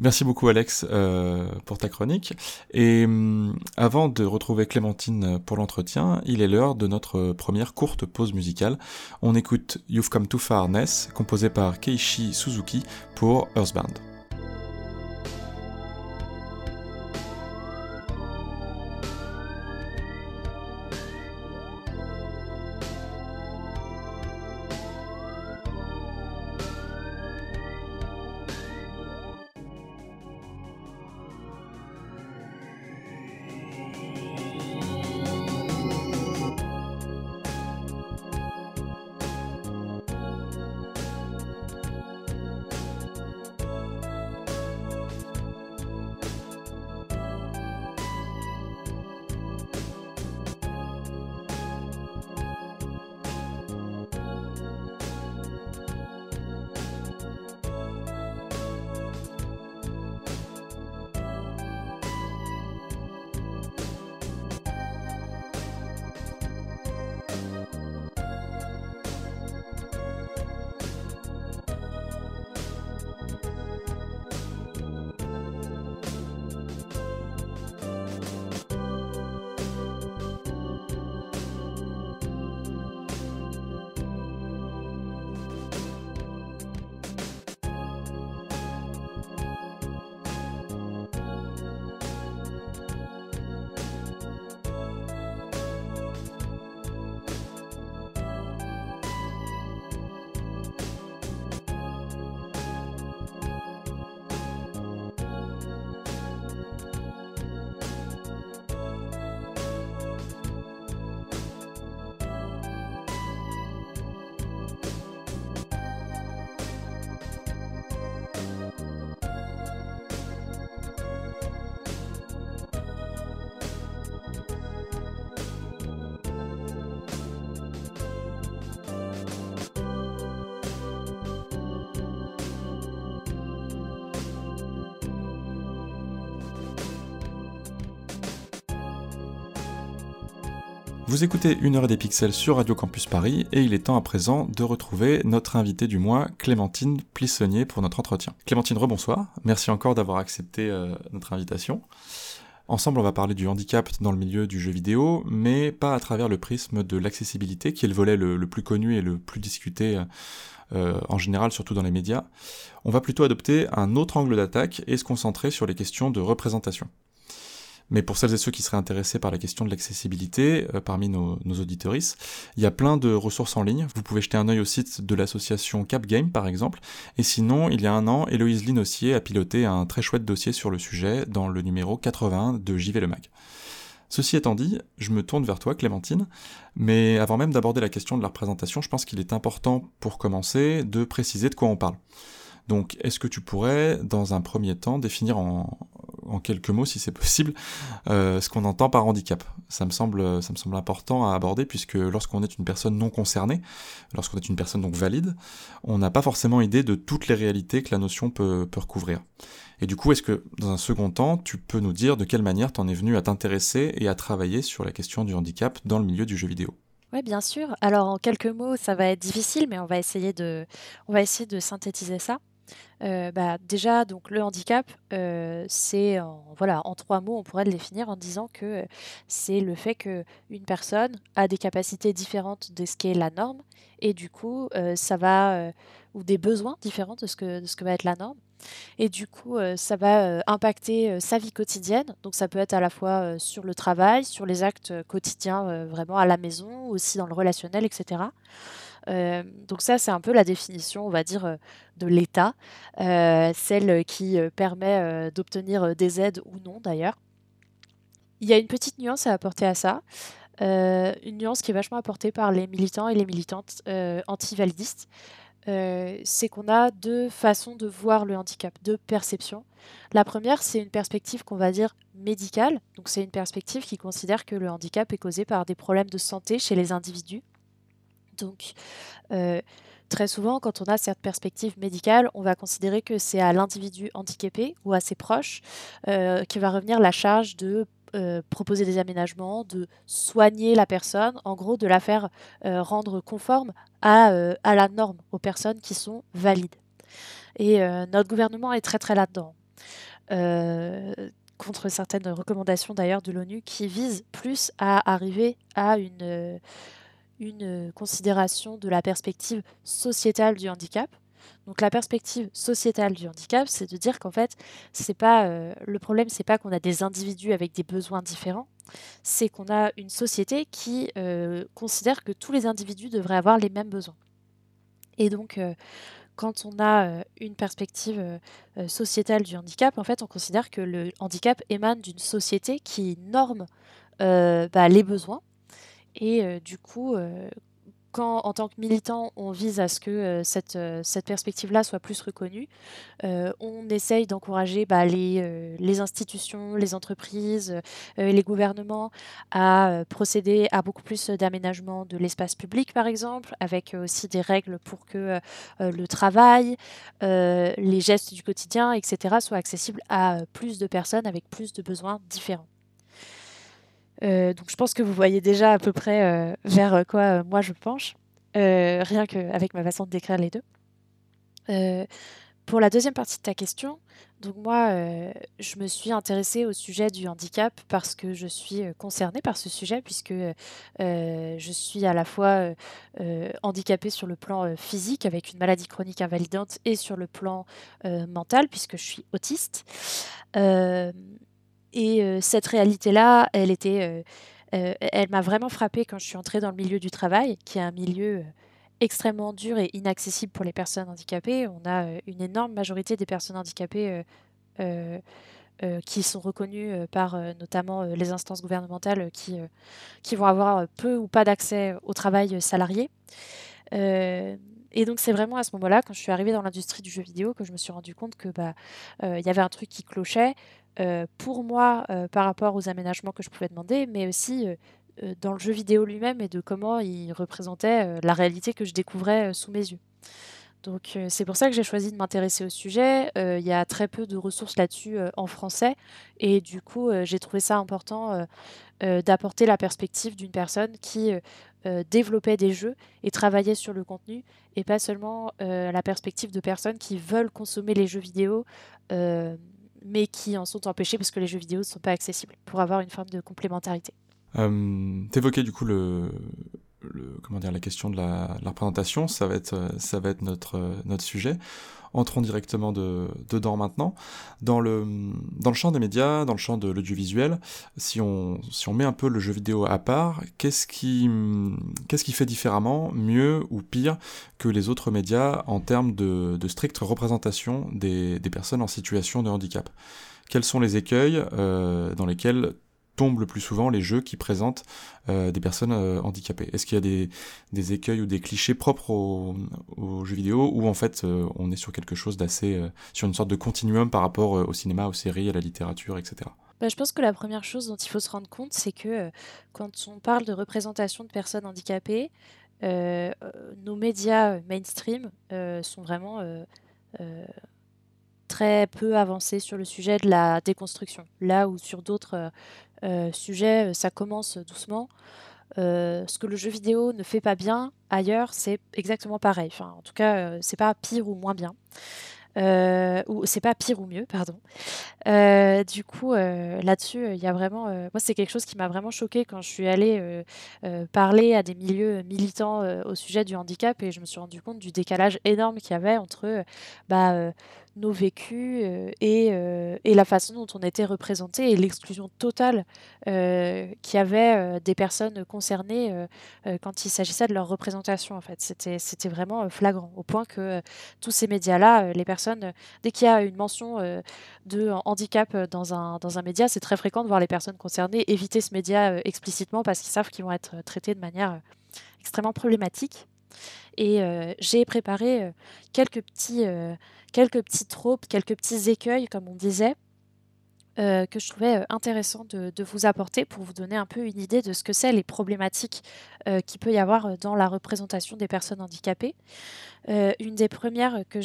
Merci beaucoup Alex euh, pour ta chronique. Et hum, avant de retrouver Clémentine pour l'entretien, il est l'heure de notre première courte pause musicale. On écoute You've Come Too Far Ness, composé par Keiichi Suzuki pour Earthbound. Vous écoutez Une heure des pixels sur Radio Campus Paris et il est temps à présent de retrouver notre invitée du mois, Clémentine Plissonnier, pour notre entretien. Clémentine, rebonsoir. Merci encore d'avoir accepté euh, notre invitation. Ensemble, on va parler du handicap dans le milieu du jeu vidéo, mais pas à travers le prisme de l'accessibilité, qui est le volet le, le plus connu et le plus discuté euh, en général, surtout dans les médias. On va plutôt adopter un autre angle d'attaque et se concentrer sur les questions de représentation. Mais pour celles et ceux qui seraient intéressés par la question de l'accessibilité, euh, parmi nos, nos il y a plein de ressources en ligne. Vous pouvez jeter un œil au site de l'association Cap Game, par exemple. Et sinon, il y a un an, Héloïse Linossier a piloté un très chouette dossier sur le sujet dans le numéro 81 de JV Le Mag. Ceci étant dit, je me tourne vers toi, Clémentine, mais avant même d'aborder la question de la représentation, je pense qu'il est important, pour commencer, de préciser de quoi on parle. Donc, est-ce que tu pourrais, dans un premier temps, définir en, en quelques mots, si c'est possible, euh, ce qu'on entend par handicap ça me, semble, ça me semble important à aborder, puisque lorsqu'on est une personne non concernée, lorsqu'on est une personne donc valide, on n'a pas forcément idée de toutes les réalités que la notion peut, recouvrir. Et du coup, est-ce que, dans un second temps, tu peux nous dire de quelle manière t'en es venu à t'intéresser et à travailler sur la question du handicap dans le milieu du jeu vidéo? Oui, bien sûr. Alors, en quelques mots, ça va être difficile, mais on va essayer de, on va essayer de synthétiser ça. Euh, bah, déjà, donc le handicap, euh, c'est en, voilà, en trois mots, on pourrait le définir en disant que c'est le fait qu'une personne a des capacités différentes de ce qu'est la norme, et du coup, euh, ça va, ou des besoins différents de ce que, de ce que va être la norme. Et du coup, ça va impacter sa vie quotidienne. Donc ça peut être à la fois sur le travail, sur les actes quotidiens vraiment à la maison, aussi dans le relationnel, etc. donc ça, c'est un peu la définition, on va dire, de l'État, celle qui permet d'obtenir des aides ou non d'ailleurs. Il y a une petite nuance à apporter à ça. une nuance qui est vachement apportée par les militants et les militantes anti-validistes. Euh, c'est qu'on a deux façons de voir le handicap, deux perceptions. La première, c'est une perspective qu'on va dire médicale. Donc c'est une perspective qui considère que le handicap est causé par des problèmes de santé chez les individus. Donc euh, très souvent, quand on a cette perspective médicale, on va considérer que c'est à l'individu handicapé ou à ses proches euh, qui va revenir la charge de euh, proposer des aménagements, de soigner la personne, en gros de la faire rendre conforme à, à, la norme, aux personnes qui sont valides. Et notre gouvernement est très très là-dedans, contre certaines recommandations d'ailleurs de l'ONU qui visent plus à arriver à une, une considération de la perspective sociétale du handicap, donc la perspective sociétale du handicap, c'est de dire qu'en fait, c'est pas euh, le problème, c'est pas qu'on a des individus avec des besoins différents, c'est qu'on a une société qui euh, considère que tous les individus devraient avoir les mêmes besoins. Et donc euh, quand on a une perspective sociétale du handicap, en fait, on considère que le handicap émane d'une société qui norme bah, les besoins. Et du coup, quand, en tant que militant, on vise à ce que euh, cette, euh, perspective-là soit plus reconnue, euh, on essaye d'encourager bah, les, les, institutions, les entreprises, les gouvernements à procéder à beaucoup plus d'aménagement de l'espace public, par exemple, avec aussi des règles pour que le travail, les gestes du quotidien, etc., soient accessibles à plus de personnes avec plus de besoins différents. Euh, donc je pense que vous voyez déjà à peu près euh, vers quoi euh, moi je penche, rien qu'avec ma façon de décrire les deux. pour la deuxième partie de ta question, donc moi, je me suis intéressée au sujet du handicap parce que je suis concernée par ce sujet, puisque je suis à la fois handicapée sur le plan physique avec une maladie chronique invalidante et sur le plan mental, puisque je suis autiste. Et cette réalité-là, elle était, elle m'a vraiment frappée quand je suis entrée dans le milieu du travail, qui est un milieu extrêmement dur et inaccessible pour les personnes handicapées. On a une énorme majorité des personnes handicapées qui sont reconnues par notamment les instances gouvernementales qui vont avoir peu ou pas d'accès au travail salarié. Et donc c'est vraiment à ce moment-là, quand je suis arrivée dans l'industrie du jeu vidéo, que je me suis rendu compte que bah il y avait un truc qui clochait, euh, pour moi euh, par rapport aux aménagements que je pouvais demander, mais aussi euh, dans le jeu vidéo lui-même et de comment il représentait la réalité que je découvrais sous mes yeux. Donc c'est pour ça que j'ai choisi de m'intéresser au sujet. Il y a très peu de ressources là-dessus en français et du coup j'ai trouvé ça important d'apporter la perspective d'une personne qui développait des jeux et travaillait sur le contenu et pas seulement la perspective de personnes qui veulent consommer les jeux vidéo mais qui en sont empêchés parce que les jeux vidéo ne sont pas accessibles, pour avoir une forme de complémentarité. Euh, T'évoquais du coup le, comment dire, la question de la, la, représentation, ça va être, ça va être notre, notre sujet. Entrons directement de, dedans maintenant. Dans le, champ des médias, dans le champ de l'audiovisuel, si on, met un peu le jeu vidéo à part, qu'est-ce qui, fait différemment, mieux ou pire que les autres médias en termes de, stricte représentation des, des, personnes en situation de handicap? Quels sont les écueils euh, dans lesquels tombent le plus souvent les jeux qui présentent euh, des personnes euh, handicapées Est-ce qu'il y a des, écueils ou des clichés propres aux, jeux vidéo ou en fait euh, on est sur quelque chose d'assez, sur une sorte de continuum par rapport au cinéma, aux séries, à la littérature, etc. Bah, je pense que la première chose dont il faut se rendre compte, c'est que quand on parle de représentation de personnes handicapées, nos médias mainstream sont vraiment très peu avancés sur le sujet de la déconstruction. Là où sur d'autres sujet, ça commence doucement. ce que le jeu vidéo ne fait pas bien ailleurs, c'est exactement pareil. En tout cas, c'est pas pire ou moins bien. Euh, ou c'est pas pire ou mieux, pardon. Euh, du coup, euh, là-dessus, il y a vraiment. moi, c'est quelque chose qui m'a vraiment choqué quand je suis allée parler à des milieux militants au sujet du handicap et je me suis rendu compte du décalage énorme qu'il y avait entre bah, nos vécus euh, et, euh, et, la façon dont on était représenté et l'exclusion totale euh, qu'il y avait des personnes concernées quand il s'agissait de leur représentation. En fait, c'était vraiment flagrant au point que tous ces médias-là, les personnes, dès qu'il y a une mention de handicap dans un dans un média, c'est très fréquent de voir les personnes concernées éviter ce média explicitement parce qu'ils savent qu'ils vont être traités de manière extrêmement problématique. Et j'ai préparé quelques petits quelques petits tropes, quelques petits écueils, comme on disait, euh, que je trouvais euh, intéressant de, vous apporter pour vous donner un peu une idée de ce que c'est les problématiques euh, qu'il peut y avoir dans la représentation des personnes handicapées. Une des premières que,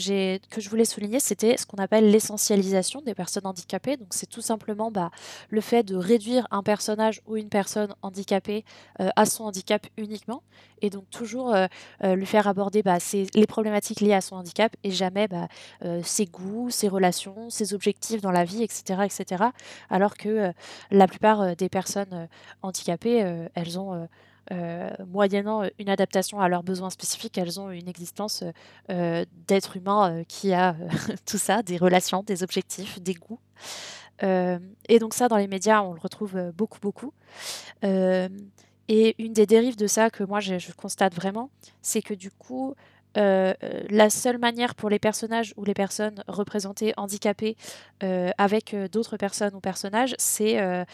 que je voulais souligner, c'était ce qu'on appelle l'essentialisation des personnes handicapées. Donc c'est tout simplement bah, le fait de réduire un personnage ou une personne handicapée à son handicap uniquement et donc toujours lui faire aborder bah, les problématiques liées à son handicap et jamais bah, ses goûts, ses relations, ses objectifs dans la vie, etc. etc alors que euh, la plupart euh, des personnes euh, handicapées, elles ont... moyennant une adaptation à leurs besoins spécifiques, elles ont une existence d'être humain qui a tout ça, des relations, des objectifs, des goûts. et donc ça, dans les médias, on le retrouve beaucoup, beaucoup. et une des dérives de ça que moi, je, constate vraiment, c'est que du coup, euh, la seule manière pour les personnages ou les personnes représentées handicapées euh, avec euh, d'autres personnes ou personnages, c'est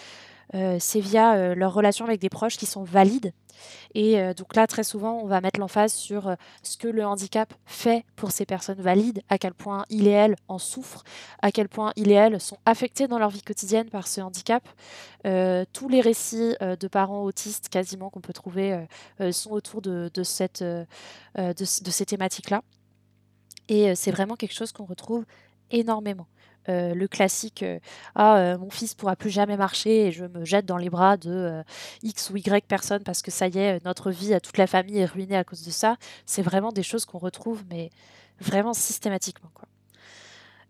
via leur relation avec des proches qui sont valides et euh, donc là, très souvent, on va mettre l'emphase sur euh, ce que le handicap fait pour ces personnes valides, à quel point il et elle en souffrent, à quel point il et elle sont affectés dans leur vie quotidienne par ce handicap. Euh, tous les récits de parents autistes quasiment qu'on peut trouver sont autour de, cette, de ces thématiques-là. Et c'est vraiment quelque chose qu'on retrouve énormément. Euh, le classique euh, ah euh, mon fils pourra plus jamais marcher et je me jette dans les bras de x ou y personne parce que ça y est notre vie à toute la famille est ruinée à cause de ça c'est vraiment des choses qu'on retrouve mais vraiment systématiquement quoi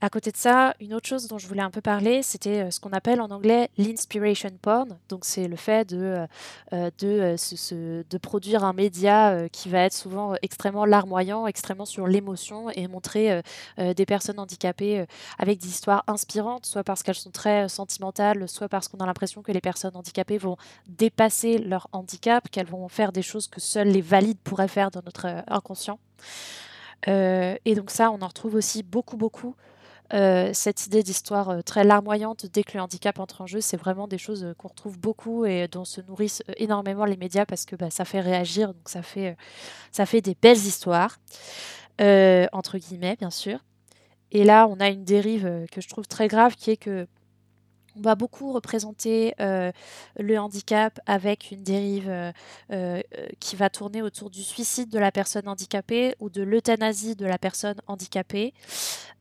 à côté de ça, une autre chose dont je voulais un peu parler, c'était euh, ce qu'on appelle en anglais l'inspiration porn. Donc c'est le fait de, euh, euh, de, de produire un média qui va être souvent extrêmement larmoyant, extrêmement sur l'émotion et montrer des personnes handicapées avec des histoires inspirantes, soit parce qu'elles sont très sentimentales, soit parce qu'on a l'impression que les personnes handicapées vont dépasser leur handicap, qu'elles vont faire des choses que seuls les valides pourraient faire dans notre inconscient. et donc ça, on en retrouve aussi beaucoup, beaucoup euh, cette idée d'histoire euh, très larmoyante dès que le handicap entre en jeu, c'est vraiment des choses euh, qu'on retrouve beaucoup et dont se nourrissent énormément les médias parce que bah, ça fait réagir, donc ça fait, ça fait des belles histoires, entre guillemets bien sûr. Et là, on a une dérive que je trouve très grave qui est que on va beaucoup représenter euh, le handicap avec une dérive euh, euh, qui va tourner autour du suicide de la personne handicapée ou de l'euthanasie de la personne handicapée.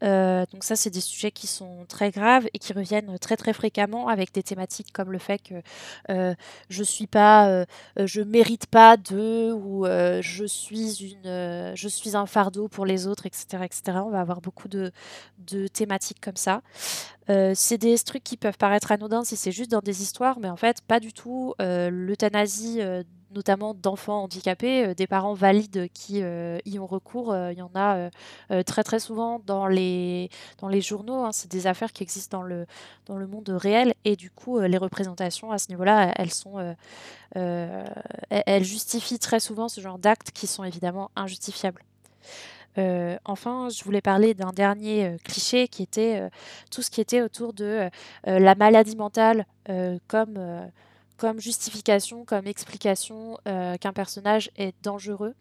donc ça, c'est des sujets qui sont très graves et qui reviennent très très fréquemment avec des thématiques comme le fait que je suis pas, je mérite pas de ou je suis une, je suis un fardeau pour les autres, etc., etc. On va avoir beaucoup de, de thématiques comme ça. C'est des trucs qui peuvent paraître anodin si c'est juste dans des histoires, mais en fait, pas du tout. Euh, l'euthanasie, euh, notamment d'enfants handicapés, euh, des parents valides qui y ont recours, il y en a très très souvent dans les, dans les journaux. Hein. c'est des affaires qui existent dans le, dans le monde réel, et du coup, les représentations à ce niveau-là, elles sont. elles justifient très souvent ce genre d'actes qui sont évidemment injustifiables. Euh, enfin, je voulais parler d'un dernier euh, cliché qui était euh, tout ce qui était autour de la maladie mentale comme, comme justification, comme explication qu'un personnage est dangereux.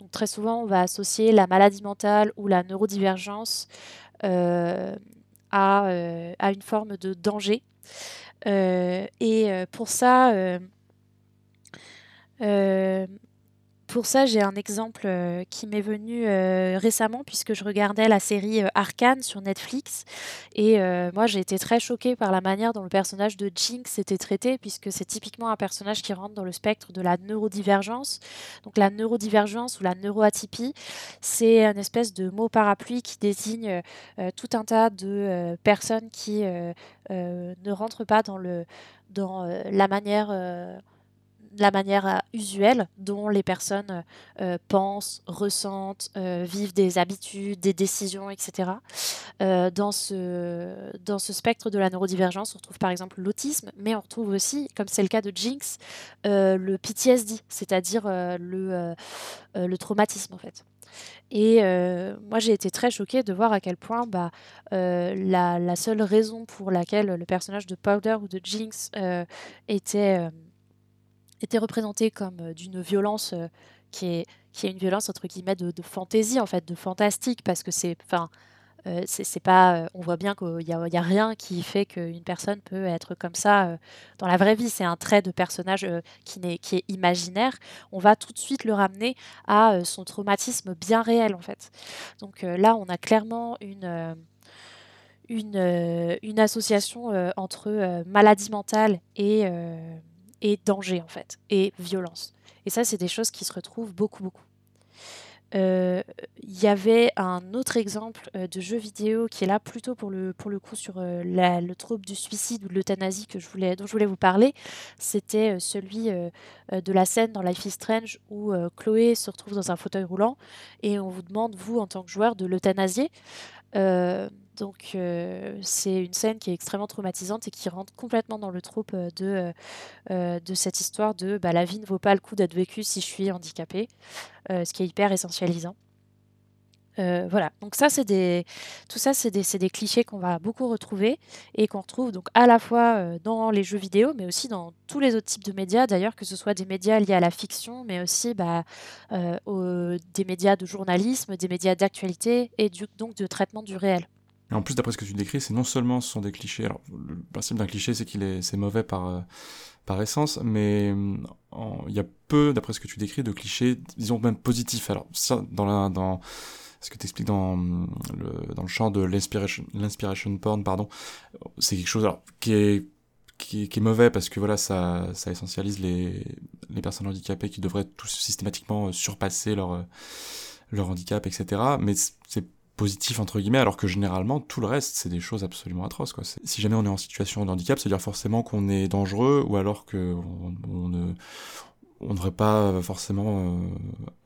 Donc très souvent, on va associer la maladie mentale ou la neurodivergence à, à, une forme de danger. et pour ça, pour ça, j'ai un exemple euh, qui m'est venu euh, récemment puisque je regardais la série euh, Arcane sur Netflix et moi j'ai été très choquée par la manière dont le personnage de Jinx était traité puisque c'est typiquement un personnage qui rentre dans le spectre de la neurodivergence. Donc la neurodivergence ou la neuroatypie, c'est une espèce de mot parapluie qui désigne tout un tas de personnes qui ne rentrent pas dans, le, dans la manière la manière euh, usuelle dont les personnes euh, pensent, ressentent, euh, vivent des habitudes, des décisions, etc. dans, ce, dans ce spectre de la neurodivergence, on retrouve par exemple l'autisme, mais on retrouve aussi, comme c'est le cas de Jinx, le PTSD, c'est-à-dire le, le traumatisme en fait. Et moi, j'ai été très choquée de voir à quel point bah, la, la, seule raison pour laquelle le personnage de Powder ou de Jinx était était représenté comme euh, d'une violence euh, qui est qui est une violence entre guillemets de, fantaisie en fait de fantastique parce que c'est enfin euh, c'est pas on voit bien qu'il y, a, rien qui fait qu'une personne peut être comme ça dans la vraie vie. C'est un trait de personnage qui, est, qui est imaginaire. On va tout de suite le ramener à son traumatisme bien réel en fait. Donc là on a clairement une une, une association entre maladie mentale et et danger en fait, et violence. Et ça, c'est des choses qui se retrouvent beaucoup, beaucoup. Euh, il y avait un autre exemple euh, de jeu vidéo qui est là plutôt pour le, pour le coup sur euh, le trouble du suicide ou de l'euthanasie dont je voulais vous parler. C'était celui de la scène dans Life is Strange où Chloé se retrouve dans un fauteuil roulant et on vous demande, vous en tant que joueur, de l'euthanasier. Donc euh, c'est une scène qui est extrêmement traumatisante et qui rentre complètement dans le troupe euh, de, euh, de cette histoire de bah, la vie ne vaut pas le coup d'être vécue si je suis handicapée, ce qui est hyper essentialisant. voilà, donc ça c'est des, tout ça c'est des, des, clichés qu'on va beaucoup retrouver et qu'on retrouve donc à la fois dans les jeux vidéo, mais aussi dans tous les autres types de médias. D'ailleurs, que ce soit des médias liés à la fiction, mais aussi bah, des médias de journalisme, des médias d'actualité et donc de traitement du réel. Et en plus, d'après ce que tu décris, c'est non seulement ce sont des clichés. Alors, le principe d'un cliché, c'est qu'il est, c'est mauvais par, euh, par essence, mais il y a peu, d'après ce que tu décris, de clichés, disons même positifs. Alors, ça, dans la, dans, ce que tu expliques dans le, dans le champ de l'inspiration, l'inspiration porn, pardon, c'est quelque chose alors, qui est qui, est mauvais parce que voilà ça, ça essentialise les, les personnes handicapées qui devraient tous systématiquement surpasser leur leur handicap etc mais c'est positif entre guillemets, alors que généralement tout le reste c'est des choses absolument atroces. Quoi. Si jamais on est en situation de handicap, c'est-à-dire forcément qu'on est dangereux ou alors que on, ne on devrait pas forcément euh,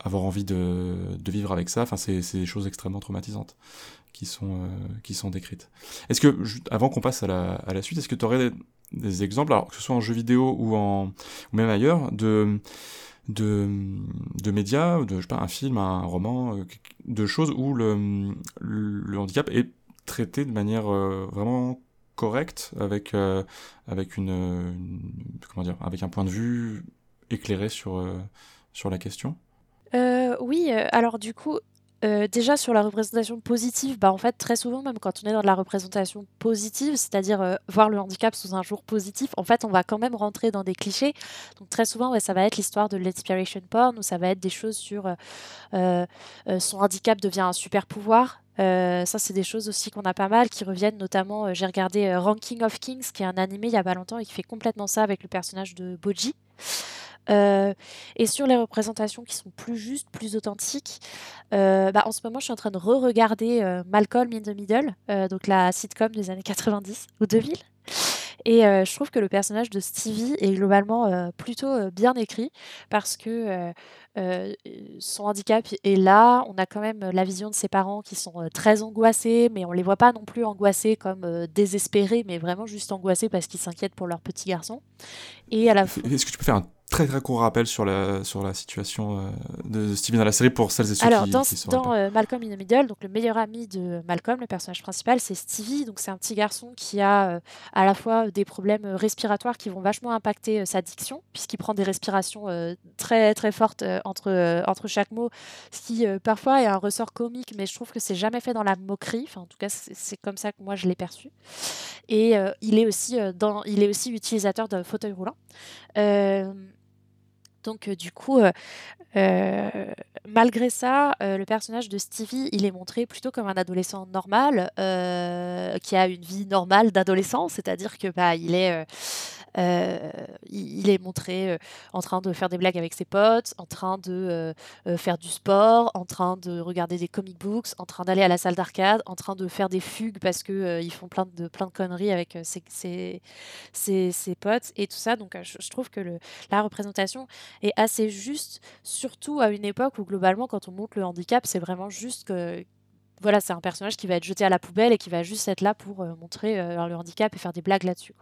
avoir envie de, de, vivre avec ça. Enfin, c'est des choses extrêmement traumatisantes qui sont euh, qui sont décrites. Est-ce que avant qu'on passe à la, à la suite, est-ce que tu aurais des, des, exemples, alors que ce soit en jeu vidéo ou en ou même ailleurs, de de, de médias, sais pas, un film, un roman, euh, de choses où le, le handicap est traité de manière euh, vraiment correcte, avec, euh, avec une, comment dire, avec un point de vue éclairé sur, sur la question? oui, alors du coup, euh, déjà sur la représentation positive, bah en fait très souvent même quand on est dans de la représentation positive, c'est-à-dire euh, voir le handicap sous un jour positif, en fait on va quand même rentrer dans des clichés. Donc très souvent ouais, ça va être l'histoire de l'inspiration porn ou ça va être des choses sur euh, son handicap devient un super pouvoir. ça c'est des choses aussi qu'on a pas mal qui reviennent notamment. J'ai regardé Ranking of Kings qui est un animé il y a pas longtemps et qui fait complètement ça avec le personnage de Boji. Euh, et sur les représentations qui sont plus justes, plus authentiques, euh, bah, en ce moment, je suis en train de re-regarder euh, Malcolm in the Middle, donc la sitcom des années 90 ou 2000. Et je trouve que le personnage de Stevie est globalement plutôt bien écrit parce que son handicap est là. On a quand même la vision de ses parents qui sont très angoissés, mais on les voit pas non plus angoissés comme désespérés, mais vraiment juste angoissés parce qu'ils s'inquiètent pour leur petit garçon. Et à la Est-ce que tu peux faire un très très court rappel sur la, sur la situation euh, de Steven dans la série pour celles et ceux Alors, qui, dans, qui sont dans euh, Malcolm in the Middle, donc le meilleur ami de Malcolm, le personnage principal, c'est Stevie. Donc c'est un petit garçon qui a euh, à la fois des problèmes respiratoires qui vont vachement impacter sa diction, puisqu'il prend des respirations très très fortes entre, entre chaque mot, ce qui parfois est un ressort comique, mais je trouve que c'est jamais fait dans la moquerie. Enfin, en tout cas, c'est comme ça que moi je l'ai perçu. Et il, est aussi, dans, il est aussi utilisateur de fauteuil roulant. Donc du coup, malgré ça, le personnage de Stevie, il est montré plutôt comme un adolescent normal, qui a une vie normale d'adolescent, c'est-à-dire que bah, il est euh, il est montré euh, en train de faire des blagues avec ses potes, en train de euh, faire du sport, en train de regarder des comic books, en train d'aller à la salle d'arcade, en train de faire des fugues parce que ils font plein de, plein de conneries avec ses, ses, potes et tout ça. Donc je, trouve que la représentation est assez juste, surtout à une époque où globalement quand on montre le handicap, c'est vraiment juste que voilà, c'est un personnage qui va être jeté à la poubelle et qui va juste être là pour euh, montrer euh, le handicap et faire des blagues là-dessus.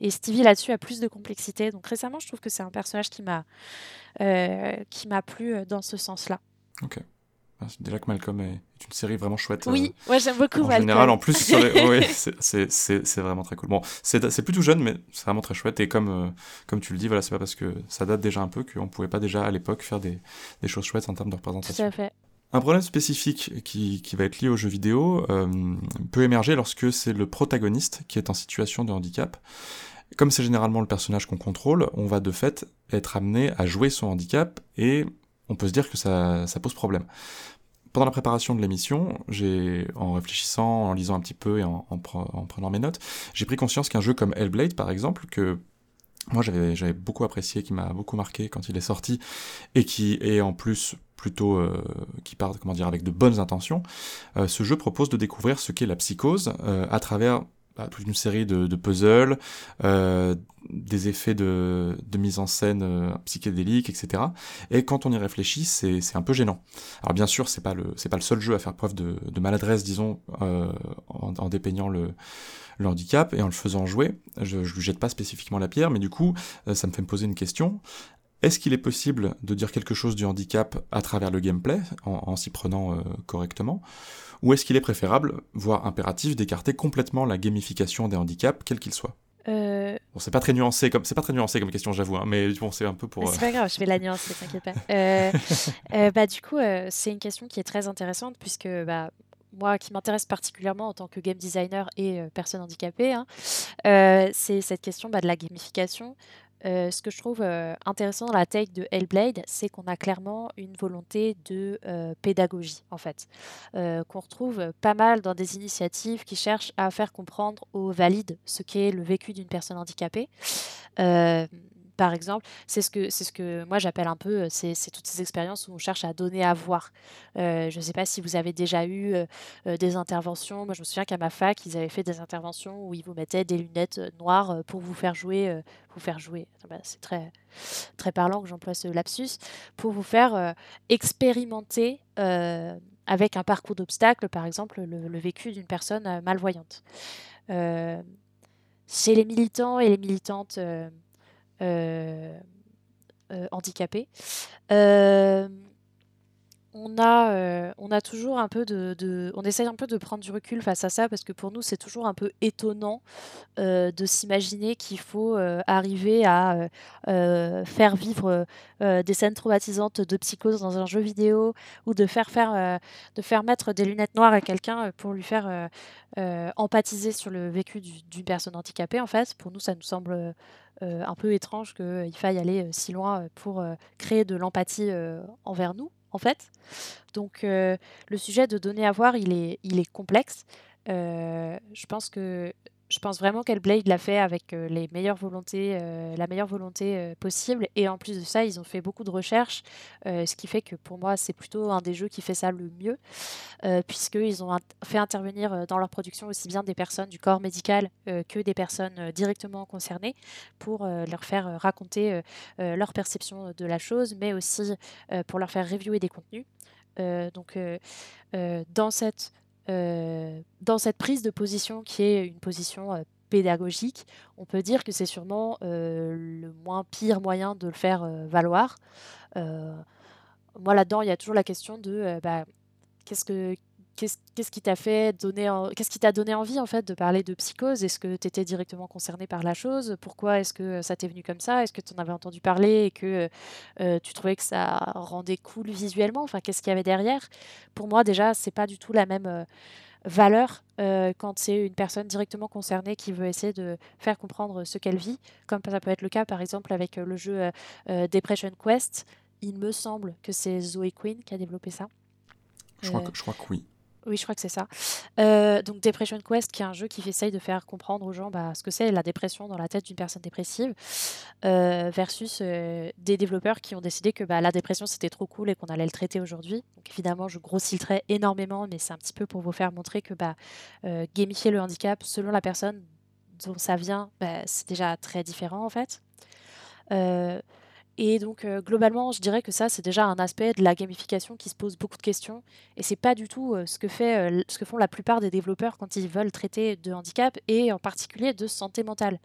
Et Stevie là-dessus a plus de complexité. Donc récemment, je trouve que c'est un personnage qui m'a euh, qui m'a plu dans ce sens-là. Ok. Ah, déjà que Malcolm est une série vraiment chouette. Oui, moi j'aime beaucoup en général, en plus, c'est vraiment très cool. Bon, c'est plutôt jeune, mais c'est vraiment très chouette. Et comme, comme tu le dis, voilà, c'est pas parce que ça date déjà un peu qu'on pouvait pas déjà à l'époque faire des, des, choses chouettes en termes de représentation. Tout à fait. Un problème spécifique qui, qui, va être lié aux jeux vidéo euh, peut émerger lorsque c'est le protagoniste qui est en situation de handicap. Comme c'est généralement le personnage qu'on contrôle, on va de fait être amené à jouer son handicap et on peut se dire que ça, ça pose problème. Pendant la préparation de l'émission, en réfléchissant, en lisant un petit peu et en, en, en prenant mes notes, j'ai pris conscience qu'un jeu comme Hellblade, par exemple, que moi j'avais, beaucoup apprécié, qui m'a beaucoup marqué quand il est sorti, et qui est en plus plutôt euh, qui part comment dire avec de bonnes intentions, euh, ce jeu propose de découvrir ce qu'est la psychose euh, à travers toute une série de, puzzles, des effets de, mise en scène psychédélique, etc. Et quand on y réfléchit, c'est un peu gênant. Alors bien sûr, c'est pas le c'est pas le seul jeu à faire preuve de, maladresse, disons, en, en, dépeignant le, handicap et en le faisant jouer. Je, je lui jette pas spécifiquement la pierre, mais du coup, ça me fait me poser une question. Est-ce qu'il est possible de dire quelque chose du handicap à travers le gameplay, en, s'y prenant euh, correctement? Ou est-ce qu'il est préférable, voire impératif, d'écarter complètement la gamification des handicaps, quel qu'il soit euh... Bon, c'est pas très nuancé comme c'est pas très nuancé comme question, j'avoue, hein, mais bon, c'est un peu pour. C'est pas grave, je vais la nuancer, t'inquiète pas. Euh, euh, bah du coup, c'est une question qui est très intéressante puisque bah moi qui m'intéresse particulièrement en tant que game designer et personne handicapée, hein, c'est cette question bah, de la gamification. Euh, ce que je trouve euh, intéressant dans la take de Hellblade, c'est qu'on a clairement une volonté de euh, pédagogie, en fait, qu'on retrouve pas mal dans des initiatives qui cherchent à faire comprendre aux valides ce qu'est le vécu d'une personne handicapée par exemple, c'est ce que c'est ce que moi j'appelle un peu, c'est toutes ces expériences où on cherche à donner à voir. je ne sais pas si vous avez déjà eu des interventions. Moi, je me souviens qu'à ma fac, ils avaient fait des interventions où ils vous mettaient des lunettes noires pour vous faire jouer, vous faire jouer. Bah, c'est très très parlant que j'emploie ce lapsus pour vous faire expérimenter avec un parcours d'obstacles, par exemple, le, vécu d'une personne malvoyante. chez les militants et les militantes euh, euh, handicapés. Euh, on a, on a toujours un peu de, On essaye un peu de prendre du recul face à ça parce que pour nous, c'est toujours un peu étonnant de s'imaginer qu'il faut arriver à faire vivre des scènes traumatisantes de psychose dans un jeu vidéo ou de faire, de faire mettre des lunettes noires à quelqu'un pour lui faire empathiser sur le vécu d'une personne handicapée. En fait, pour nous, ça nous semble euh, un peu étrange qu'il faille aller euh, si loin euh, pour créer de l'empathie envers nous, en fait. Donc le sujet de donner à voir, il est, il est complexe. je pense que je pense vraiment qu'Hellblade l'a fait avec euh, les meilleures volontés, euh, la meilleure volonté euh, possible. Et en plus de ça, ils ont fait beaucoup de recherches, ce qui fait que pour moi, c'est plutôt un des jeux qui fait ça le mieux, puisqu'ils ont fait intervenir dans leur production aussi bien des personnes du corps médical que des personnes directement concernées pour leur faire raconter leur perception de la chose, mais aussi pour leur faire reviewer des contenus. donc, dans cette dans cette prise de position qui est une position euh, pédagogique, on peut dire que c'est sûrement euh, le moins pire moyen de le faire valoir. moi, là-dedans, il y a toujours la question de bah, qu'est-ce que qu'est-ce qui t'a fait donner, qu'est-ce qui t'a donné envie en fait de parler de psychose? Est-ce que tu étais directement concerné par la chose? Pourquoi est-ce que ça t'est venu comme ça? Est-ce que tu en avais entendu parler et que euh, tu trouvais que ça rendait cool visuellement? Enfin, qu'est-ce qu'il y avait derrière? Pour moi, déjà, c'est pas du tout la même. Euh, valeur quand c'est une personne directement concernée qui veut essayer de faire comprendre ce qu'elle vit, comme ça peut être le cas par exemple avec le jeu Depression Quest. Il me semble que c'est Zoe Quinn qui a développé ça. Je crois, que, je crois que oui. Oui, je crois que c'est ça. Euh, donc Depression Quest, qui est un jeu qui essaye de faire comprendre aux gens bah, ce que c'est la dépression dans la tête d'une personne dépressive, euh, versus euh, des développeurs qui ont décidé que bah, la dépression c'était trop cool et qu'on allait le traiter aujourd'hui. Donc évidemment, je grossis le trait énormément, mais c'est un petit peu pour vous faire montrer que bah, gamifier le handicap selon la personne dont ça vient, bah, c'est déjà très différent en fait. Et donc, euh, globalement, je dirais que ça, c'est déjà un aspect de la gamification qui se pose beaucoup de questions. Et c'est pas du tout euh, ce, que euh, ce que font la plupart des développeurs quand ils veulent traiter de handicap et en particulier de santé mentale.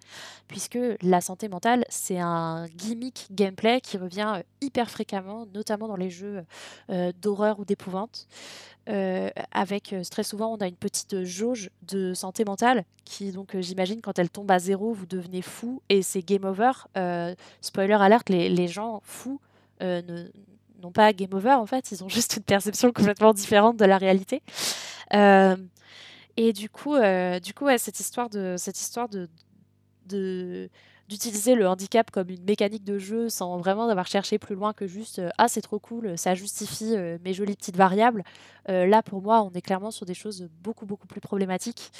Puisque la santé mentale, c'est un gimmick gameplay qui revient hyper fréquemment, notamment dans les jeux d'horreur ou d'épouvante. Euh, avec euh, très souvent on a une petite jauge de santé mentale qui donc euh, j'imagine quand elle tombe à zéro vous devenez fou et c'est game over. Spoiler alert les, gens fous n'ont pas game over en fait. Ils ont juste une perception complètement différente de la réalité. Et du coup du coup cette histoire de cette histoire de d'utiliser le handicap comme une mécanique de jeu sans vraiment avoir cherché plus loin que juste euh, ah c'est trop cool, ça justifie euh, mes jolies petites variables. Euh, là pour moi on est clairement sur des choses beaucoup beaucoup plus problématiques.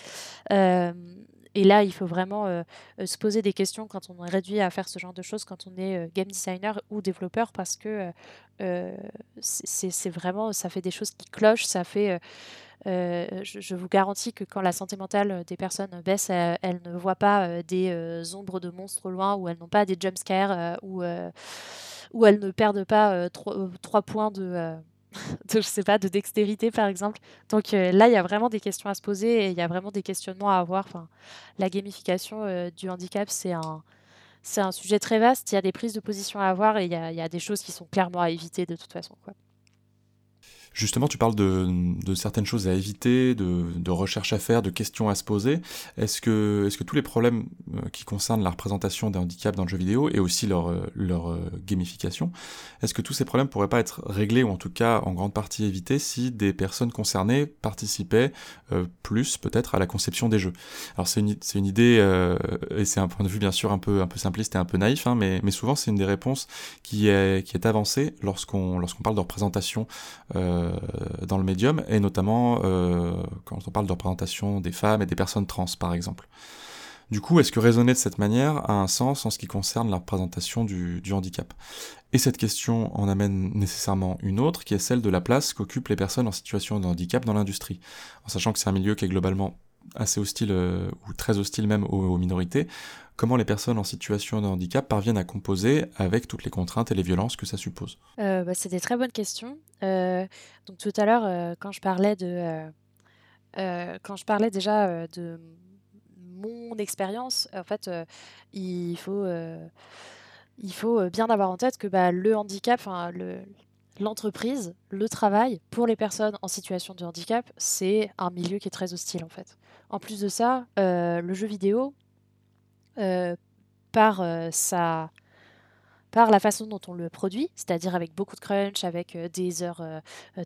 et là, il faut vraiment se poser des questions quand on est réduit à faire ce genre de choses, quand on est game designer ou développeur, parce que c'est vraiment, ça fait des choses qui clochent, ça fait euh, je, vous garantis que quand la santé mentale des personnes baisse, elles, ne voient pas euh, des euh, ombres de monstres loin, ou elles n'ont pas des jumpscares, ou, ou elles ne perdent pas trois points de, je sais pas, de dextérité par exemple. Donc là, il y a vraiment des questions à se poser et il y a vraiment des questionnements à avoir. Enfin, la gamification du handicap, c'est un, sujet très vaste. Il y a des prises de position à avoir et il y a, des choses qui sont clairement à éviter de toute façon. Justement, tu parles de, certaines choses à éviter, de, recherches à faire, de questions à se poser. Est-ce que, est que tous les problèmes euh, qui concernent la représentation des handicaps dans le jeu vidéo et aussi leur, euh, euh, gamification, est-ce que tous ces problèmes pourraient pas être réglés ou en tout cas en grande partie évités si des personnes concernées participaient plus peut-être à la conception des jeux? Alors c'est une, une, idée et c'est un point de vue bien sûr un peu, un peu simpliste et un peu naïf, hein, mais, mais souvent c'est une des réponses qui est, qui est avancée lorsqu'on lorsqu'on parle de représentation. Euh, dans le médium, et notamment euh, quand on parle de représentation des femmes et des personnes trans, par exemple. Du coup, est-ce que raisonner de cette manière a un sens en ce qui concerne la représentation du, handicap? Et cette question en amène nécessairement une autre, qui est celle de la place qu'occupent les personnes en situation de handicap dans l'industrie. En sachant que c'est un milieu qui est globalement assez hostile, euh, ou très hostile même aux minorités, comment les personnes en situation de handicap parviennent à composer avec toutes les contraintes et les violences que ça suppose euh, bah, C'est des très bonnes questions. Euh, donc tout à l'heure, euh, quand je parlais de, quand je parlais déjà de mon expérience, en fait, il faut, il faut bien avoir en tête que bah, le handicap, le, l'entreprise, le travail pour les personnes en situation de handicap, c'est un milieu qui est très hostile en fait. En plus de ça, le jeu vidéo, euh, par euh, sa par la façon dont on le produit, c'est-à-dire avec beaucoup de crunch, avec euh, des heures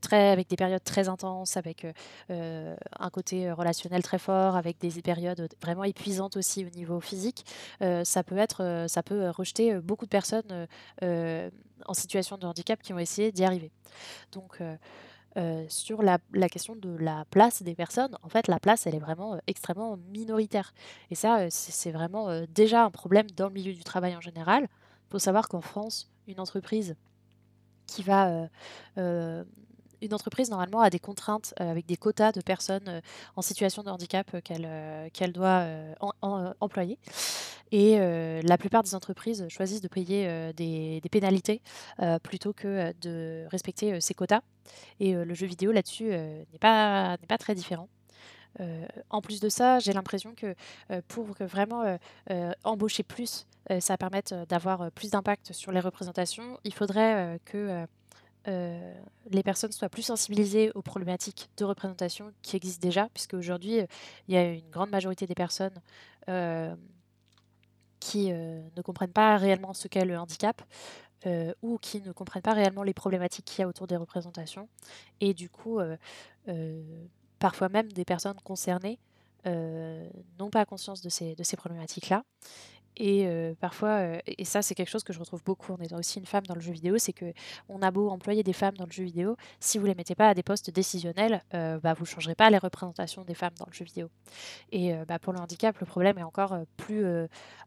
très, avec des périodes très intenses, avec un côté relationnel très fort, avec des périodes vraiment épuisantes aussi au niveau physique, ça peut être, ça peut rejeter beaucoup de personnes en situation de handicap qui ont essayé d'y arriver. Donc euh, sur la, question de la place des personnes, en fait, la place, elle est vraiment euh, extrêmement minoritaire. Et ça, euh, c'est vraiment déjà un problème dans le milieu du travail en général. Il faut savoir qu'en France, une entreprise qui va une entreprise, normalement, a des contraintes euh, avec des quotas de personnes euh, en situation de handicap euh, qu'elle doit employer. Et la plupart des entreprises choisissent de payer des, pénalités plutôt que de respecter ces quotas. Et le jeu vidéo là-dessus n'est pas, pas très différent. en plus de ça, j'ai l'impression que pour que vraiment embaucher plus, ça permette d'avoir plus d'impact sur les représentations, il faudrait que euh, les personnes soient plus sensibilisées aux problématiques de représentation qui existent déjà, puisque aujourd'hui, euh, il y a une grande majorité des personnes euh, qui ne comprennent pas réellement ce qu'est le handicap. ou qui ne comprennent pas réellement les problématiques qu'il y a autour des représentations. Et du coup, parfois même des personnes concernées n'ont pas conscience de ces, de ces problématiques-là. Et parfois, et ça c'est quelque chose que je retrouve beaucoup en étant aussi une femme dans le jeu vidéo, c'est que on a beau employer des femmes dans le jeu vidéo, si vous les mettez pas à des postes décisionnels, bah, vous changerez pas les représentations des femmes dans le jeu vidéo. Et bah, pour le handicap, le problème est encore plus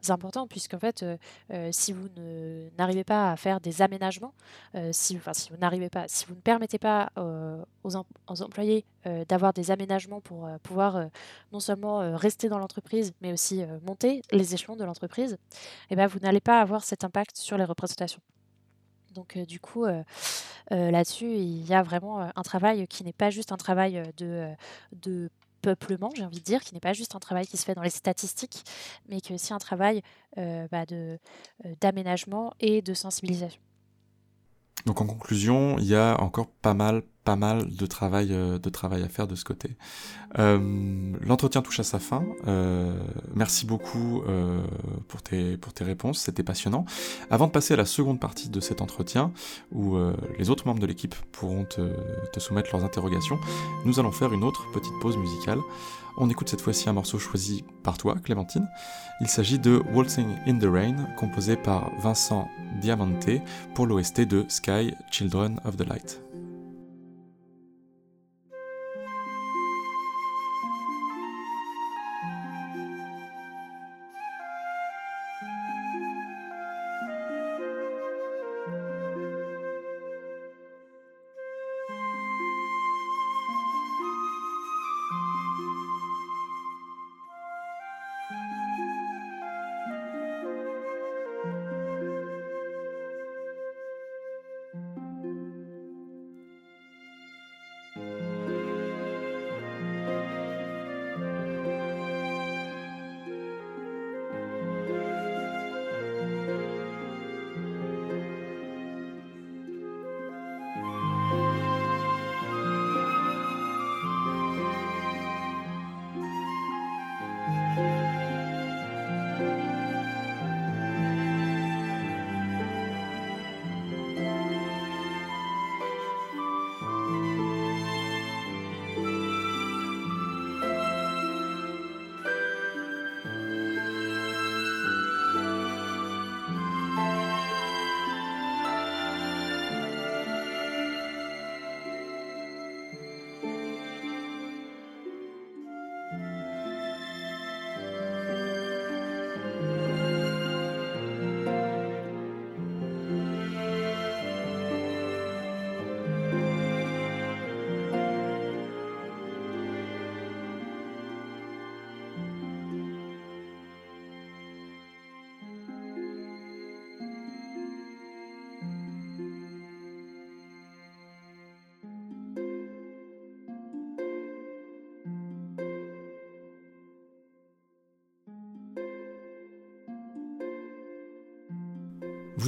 important, puisqu'en fait, si vous n'arrivez pas à faire des aménagements, si, vous n'arrivez pas, si vous ne permettez pas aux, employés d'avoir des aménagements pour pouvoir non seulement rester dans l'entreprise, mais aussi monter les échelons de l'entreprise, eh ben, vous n'allez pas avoir cet impact sur les représentations. Donc du coup, là-dessus, il y a vraiment un travail qui n'est pas juste un travail de, de peuplement, j'ai envie de dire, qui n'est pas juste un travail qui se fait dans les statistiques, mais qui est aussi un travail bah, d'aménagement et de sensibilisation. Donc en conclusion, il y a encore pas mal, pas mal de travail, euh, de travail à faire de ce côté. Euh, l'entretien touche à sa fin. Euh, merci beaucoup pour, tes, pour tes réponses, c'était passionnant. Avant de passer à la seconde partie de cet entretien, où les autres membres de l'équipe pourront te, te soumettre leurs interrogations, nous allons faire une autre petite pause musicale. On écoute cette fois-ci un morceau choisi par toi, Clémentine. Il s'agit de Waltzing in the Rain, composé par Vincent Diamante pour l'OST de Sky, Children of the Light.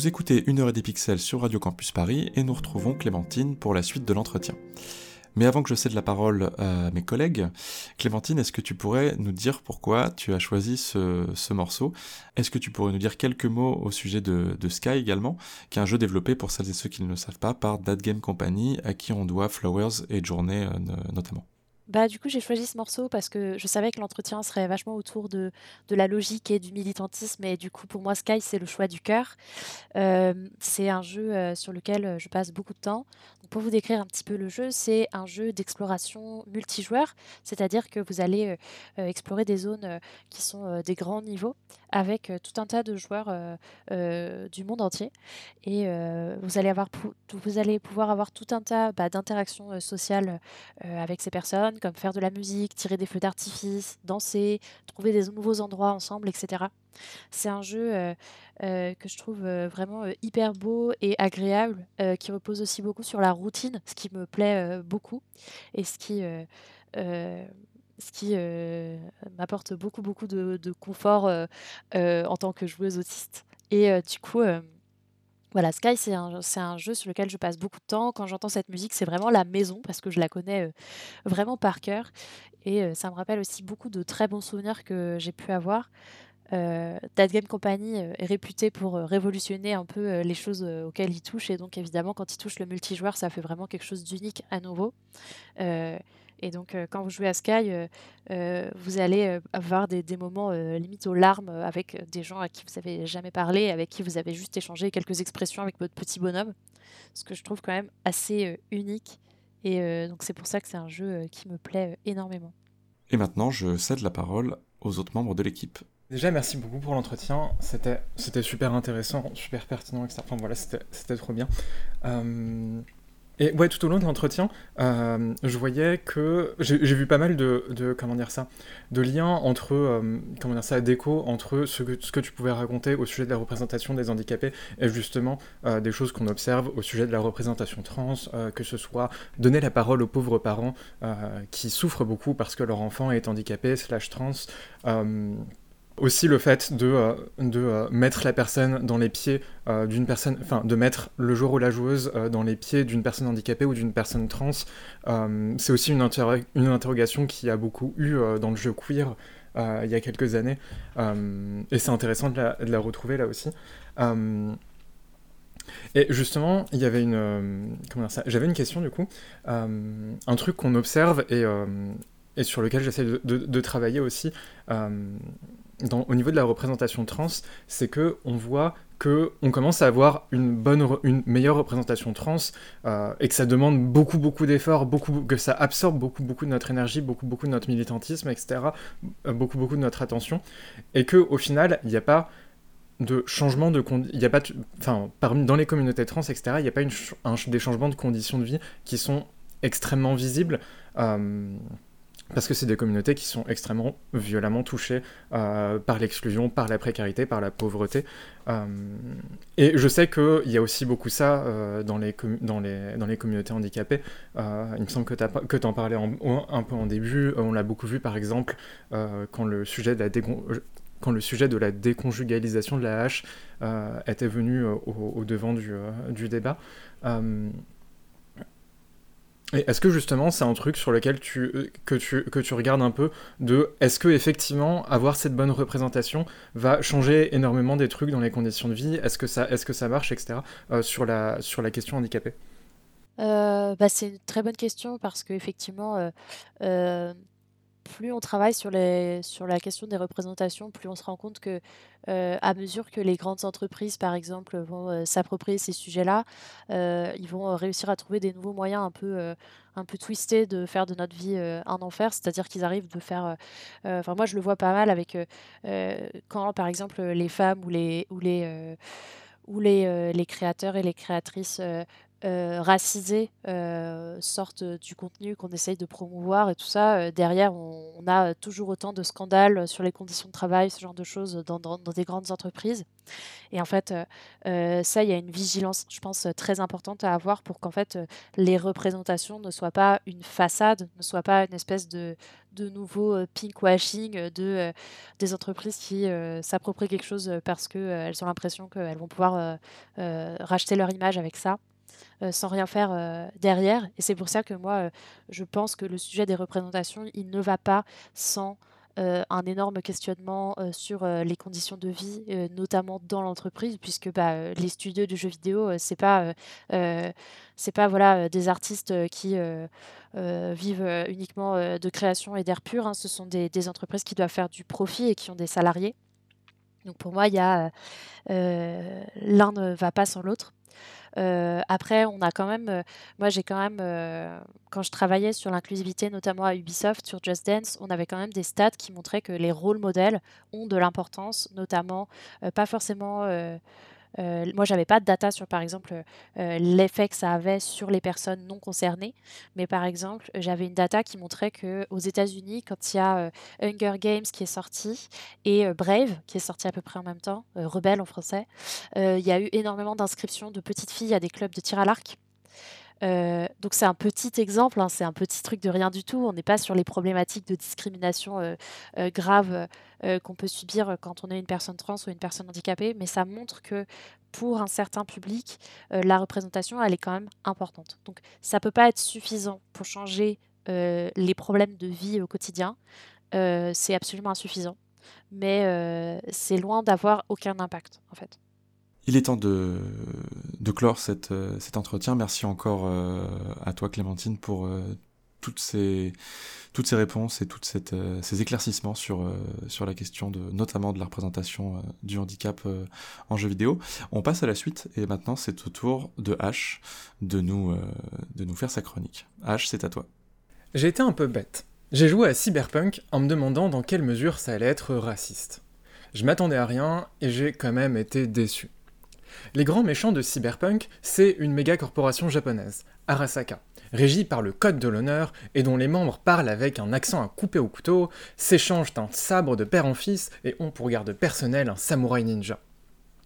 Vous écoutez Une heure et des pixels sur Radio Campus Paris et nous retrouvons Clémentine pour la suite de l'entretien. Mais avant que je cède la parole à mes collègues, Clémentine, est-ce que tu pourrais nous dire pourquoi tu as choisi ce, morceau? Est-ce que tu pourrais nous dire quelques mots au sujet de, Sky également, qui est un jeu développé pour celles et ceux qui ne le savent pas par That Game Company, à qui on doit Flowers et Journée euh, notamment? Bah, du coup, j'ai choisi ce morceau parce que je savais que l'entretien serait vachement autour de, de la logique et du militantisme. Et du coup, pour moi, Sky, c'est le choix du cœur. c'est un jeu sur lequel je passe beaucoup de temps. pour vous décrire un petit peu le jeu, c'est un jeu d'exploration multijoueur, c'est-à-dire que vous allez explorer des zones qui sont des grands niveaux avec tout un tas de joueurs du monde entier. Et vous, allez avoir vous allez pouvoir avoir tout un tas bah, d'interactions sociales avec ces personnes comme faire de la musique, tirer des feux d'artifice, danser, trouver des nouveaux endroits ensemble, etc. C'est un jeu euh, euh, que je trouve euh, vraiment hyper beau et agréable, qui repose aussi beaucoup sur la routine, ce qui me plaît beaucoup et ce qui, ce qui m'apporte beaucoup, beaucoup de, de confort en tant que joueuse autiste. Et du coup, voilà, Sky, c'est un, jeu sur lequel je passe beaucoup de temps. Quand j'entends cette musique, c'est vraiment la maison parce que je la connais euh, vraiment par cœur. Et euh, ça me rappelle aussi beaucoup de très bons souvenirs que j'ai pu avoir. Euh, Game Company euh, est réputé pour révolutionner un peu les choses auxquelles il touche. Et donc, évidemment, quand il touche le multijoueur, ça fait vraiment quelque chose d'unique à nouveau. Et donc, quand vous jouez à Sky, vous allez avoir des, des moments limite aux larmes avec des gens à qui vous n'avez jamais parlé, avec qui vous avez juste échangé quelques expressions avec votre petit bonhomme. Ce que je trouve quand même assez unique. Et donc, c'est pour ça que c'est un jeu qui me plaît énormément. Et maintenant, je cède la parole aux autres membres de l'équipe. Déjà, merci beaucoup pour l'entretien. C'était, c'était super intéressant, super pertinent, etc. Enfin voilà, c'était, c'était trop bien. Euh, et ouais, tout au long de l'entretien, euh, je voyais que j'ai, vu pas mal de, de, comment dire ça, de liens entre euh, comment dire ça, d'écho entre ce que, ce que tu pouvais raconter au sujet de la représentation des handicapés et justement des choses qu'on observe au sujet de la représentation trans, que ce soit donner la parole aux pauvres parents qui souffrent beaucoup parce que leur enfant est handicapé slash trans aussi le fait de, euh, de euh, mettre la personne dans les pieds euh, d'une personne, enfin de mettre le joueur ou la joueuse dans les pieds d'une personne handicapée ou d'une personne trans, c'est aussi une, une, interrogation qui a beaucoup eu dans le jeu queer il y a quelques années, et c'est intéressant de la, de la, retrouver là aussi. et justement, il y avait une, comment ça J'avais une question du coup, un truc qu'on observe et, et sur lequel j'essaie de, travailler aussi au niveau de la représentation trans, c'est que on voit que on commence à avoir une bonne, une meilleure représentation trans euh, et que ça demande beaucoup, beaucoup d'efforts, beaucoup, que ça absorbe beaucoup, beaucoup de notre énergie, beaucoup, beaucoup de notre militantisme, etc., euh, beaucoup, beaucoup de notre attention, et que au final, il n'y a pas de changement de il y a pas enfin dans les communautés trans etc il n'y a pas des changements de conditions de vie qui sont extrêmement visibles euh, parce que c'est des communautés qui sont extrêmement violemment touchées euh, par l'exclusion, par la précarité, par la pauvreté. Euh, et je sais qu'il y a aussi beaucoup ça euh, dans, les dans, les, dans les communautés handicapées. il me semble que tu en parlais un peu en début. On l'a beaucoup vu par exemple quand le sujet de la quand le sujet de la déconjugalisation de la hache était venu au, devant du, du débat. Est-ce que justement c'est un truc sur lequel tu, euh, que, tu, que tu regardes un peu de est-ce que effectivement avoir cette bonne représentation va changer énormément des trucs dans les conditions de vie? Est-ce que ça, est-ce que ça marche, etc. Euh, sur, la, sur la question handicapée? Euh, bah, C'est une très bonne question parce qu'effectivement, plus on travaille sur, les, sur la question des représentations, plus on se rend compte que euh, à mesure que les grandes entreprises, par exemple, vont euh, s'approprier ces sujets-là, euh, ils vont réussir à trouver des nouveaux moyens un peu, un peu twistés de faire de notre vie un enfer. C'est-à-dire qu'ils arrivent de faire... Enfin, moi, je le vois pas mal avec quand, par exemple, les femmes ou les... Ou les où les, les créateurs et les créatrices racisés euh, sortent du contenu qu'on essaye de promouvoir et tout ça. Euh, derrière, on, a toujours autant de scandales sur les conditions de travail, ce genre de choses dans, dans, des grandes entreprises. Et en fait, ça, il y a une vigilance, je pense, très importante à avoir pour qu'en fait, les représentations ne soient pas une façade, ne soient pas une espèce de, de nouveau pinkwashing de, des entreprises qui s'approprient quelque chose parce qu'elles ont l'impression qu'elles vont pouvoir racheter leur image avec ça. Euh, sans rien faire euh, derrière. Et c'est pour ça que moi, euh, je pense que le sujet des représentations, il ne va pas sans un énorme questionnement sur les conditions de vie, notamment dans l'entreprise, puisque bah, les studios de jeux vidéo, c'est pas, c'est pas voilà des artistes qui vivent uniquement de création et d'air pur. Hein. ce sont des, des, entreprises qui doivent faire du profit et qui ont des salariés. Donc pour moi, il y a l'un ne va pas sans l'autre. Euh, après, on a quand même, euh, moi j'ai quand même, euh, quand je travaillais sur l'inclusivité, notamment à Ubisoft, sur Just Dance, on avait quand même des stats qui montraient que les rôles modèles ont de l'importance, notamment pas forcément euh, moi, j'avais pas de data sur, par exemple, euh, l'effet que ça avait sur les personnes non concernées. Mais par exemple, j'avais une data qui montrait que aux États-Unis, quand il y a euh, Hunger Games qui est sorti et Brave qui est sorti à peu près en même temps, Rebelle en français, il y a eu énormément d'inscriptions de petites filles à des clubs de tir à l'arc. Euh, donc c'est un petit exemple, hein, c'est un petit truc de rien du tout. On n'est pas sur les problématiques de discrimination euh, euh, graves qu'on peut subir quand on est une personne trans ou une personne handicapée, mais ça montre que pour un certain public, la représentation, elle est quand même importante. Donc ça peut pas être suffisant pour changer les problèmes de vie au quotidien. c'est absolument insuffisant, mais c'est loin d'avoir aucun impact en fait. Il est temps de, clore cette, cet entretien. Merci encore à toi Clémentine pour toutes ces toutes ces réponses et toutes ces éclaircissements sur, sur la question de, notamment de la représentation du handicap en jeu vidéo. On passe à la suite et maintenant c'est au tour de H de nous, de nous faire sa chronique. H, c'est à toi. J'ai été un peu bête. J'ai joué à Cyberpunk en me demandant dans quelle mesure ça allait être raciste. Je m'attendais à rien et j'ai quand même été déçu. Les grands méchants de Cyberpunk, c'est une méga corporation japonaise, Arasaka, régie par le code de l'honneur et dont les membres parlent avec un accent à couper au couteau, s'échangent un sabre de père en fils et ont pour garde personnel un samouraï ninja.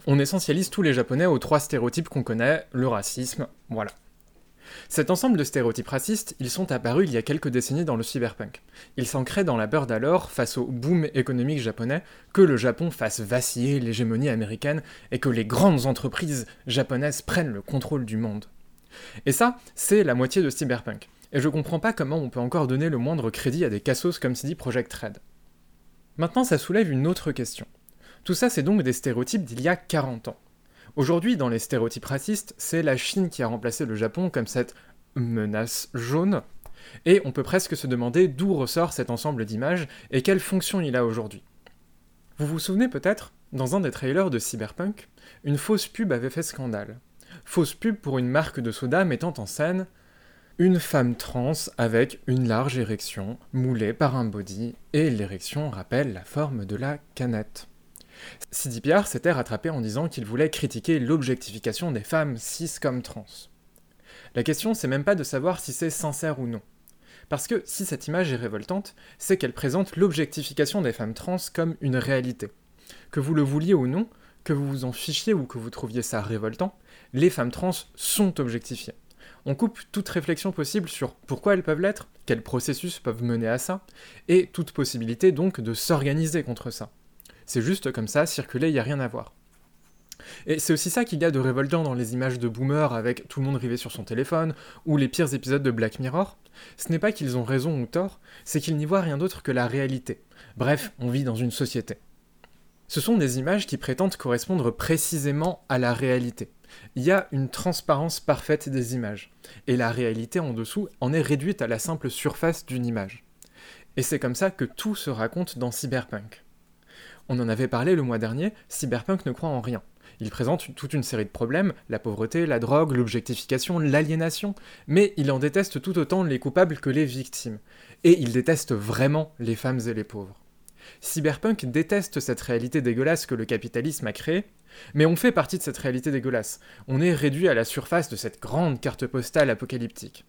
On essentialise tous les japonais aux trois stéréotypes qu'on connaît, le racisme, voilà. Cet ensemble de stéréotypes racistes, ils sont apparus il y a quelques décennies dans le cyberpunk. Ils s'ancraient dans la peur d'alors, face au boom économique japonais, que le Japon fasse vaciller l'hégémonie américaine et que les grandes entreprises japonaises prennent le contrôle du monde. Et ça, c'est la moitié de cyberpunk. Et je comprends pas comment on peut encore donner le moindre crédit à des cassos comme dit Project Red. Maintenant, ça soulève une autre question. Tout ça, c'est donc des stéréotypes d'il y a 40 ans. Aujourd'hui, dans les stéréotypes racistes, c'est la Chine qui a remplacé le Japon comme cette menace jaune, et on peut presque se demander d'où ressort cet ensemble d'images et quelle fonction il a aujourd'hui. Vous vous souvenez peut-être, dans un des trailers de Cyberpunk, une fausse pub avait fait scandale. Fausse pub pour une marque de soda mettant en scène une femme trans avec une large érection moulée par un body, et l'érection rappelle la forme de la canette. Sidi s'était rattrapé en disant qu'il voulait critiquer l'objectification des femmes cis comme trans. La question, c'est même pas de savoir si c'est sincère ou non. Parce que si cette image est révoltante, c'est qu'elle présente l'objectification des femmes trans comme une réalité. Que vous le vouliez ou non, que vous vous en fichiez ou que vous trouviez ça révoltant, les femmes trans sont objectifiées. On coupe toute réflexion possible sur pourquoi elles peuvent l'être, quels processus peuvent mener à ça, et toute possibilité donc de s'organiser contre ça. C'est juste comme ça, circuler, il n'y a rien à voir. Et c'est aussi ça qu'il y a de révoltant dans les images de boomers avec tout le monde rivé sur son téléphone, ou les pires épisodes de Black Mirror. Ce n'est pas qu'ils ont raison ou tort, c'est qu'ils n'y voient rien d'autre que la réalité. Bref, on vit dans une société. Ce sont des images qui prétendent correspondre précisément à la réalité. Il y a une transparence parfaite des images, et la réalité en dessous en est réduite à la simple surface d'une image. Et c'est comme ça que tout se raconte dans Cyberpunk. On en avait parlé le mois dernier, Cyberpunk ne croit en rien. Il présente toute une série de problèmes, la pauvreté, la drogue, l'objectification, l'aliénation, mais il en déteste tout autant les coupables que les victimes. Et il déteste vraiment les femmes et les pauvres. Cyberpunk déteste cette réalité dégueulasse que le capitalisme a créée, mais on fait partie de cette réalité dégueulasse. On est réduit à la surface de cette grande carte postale apocalyptique.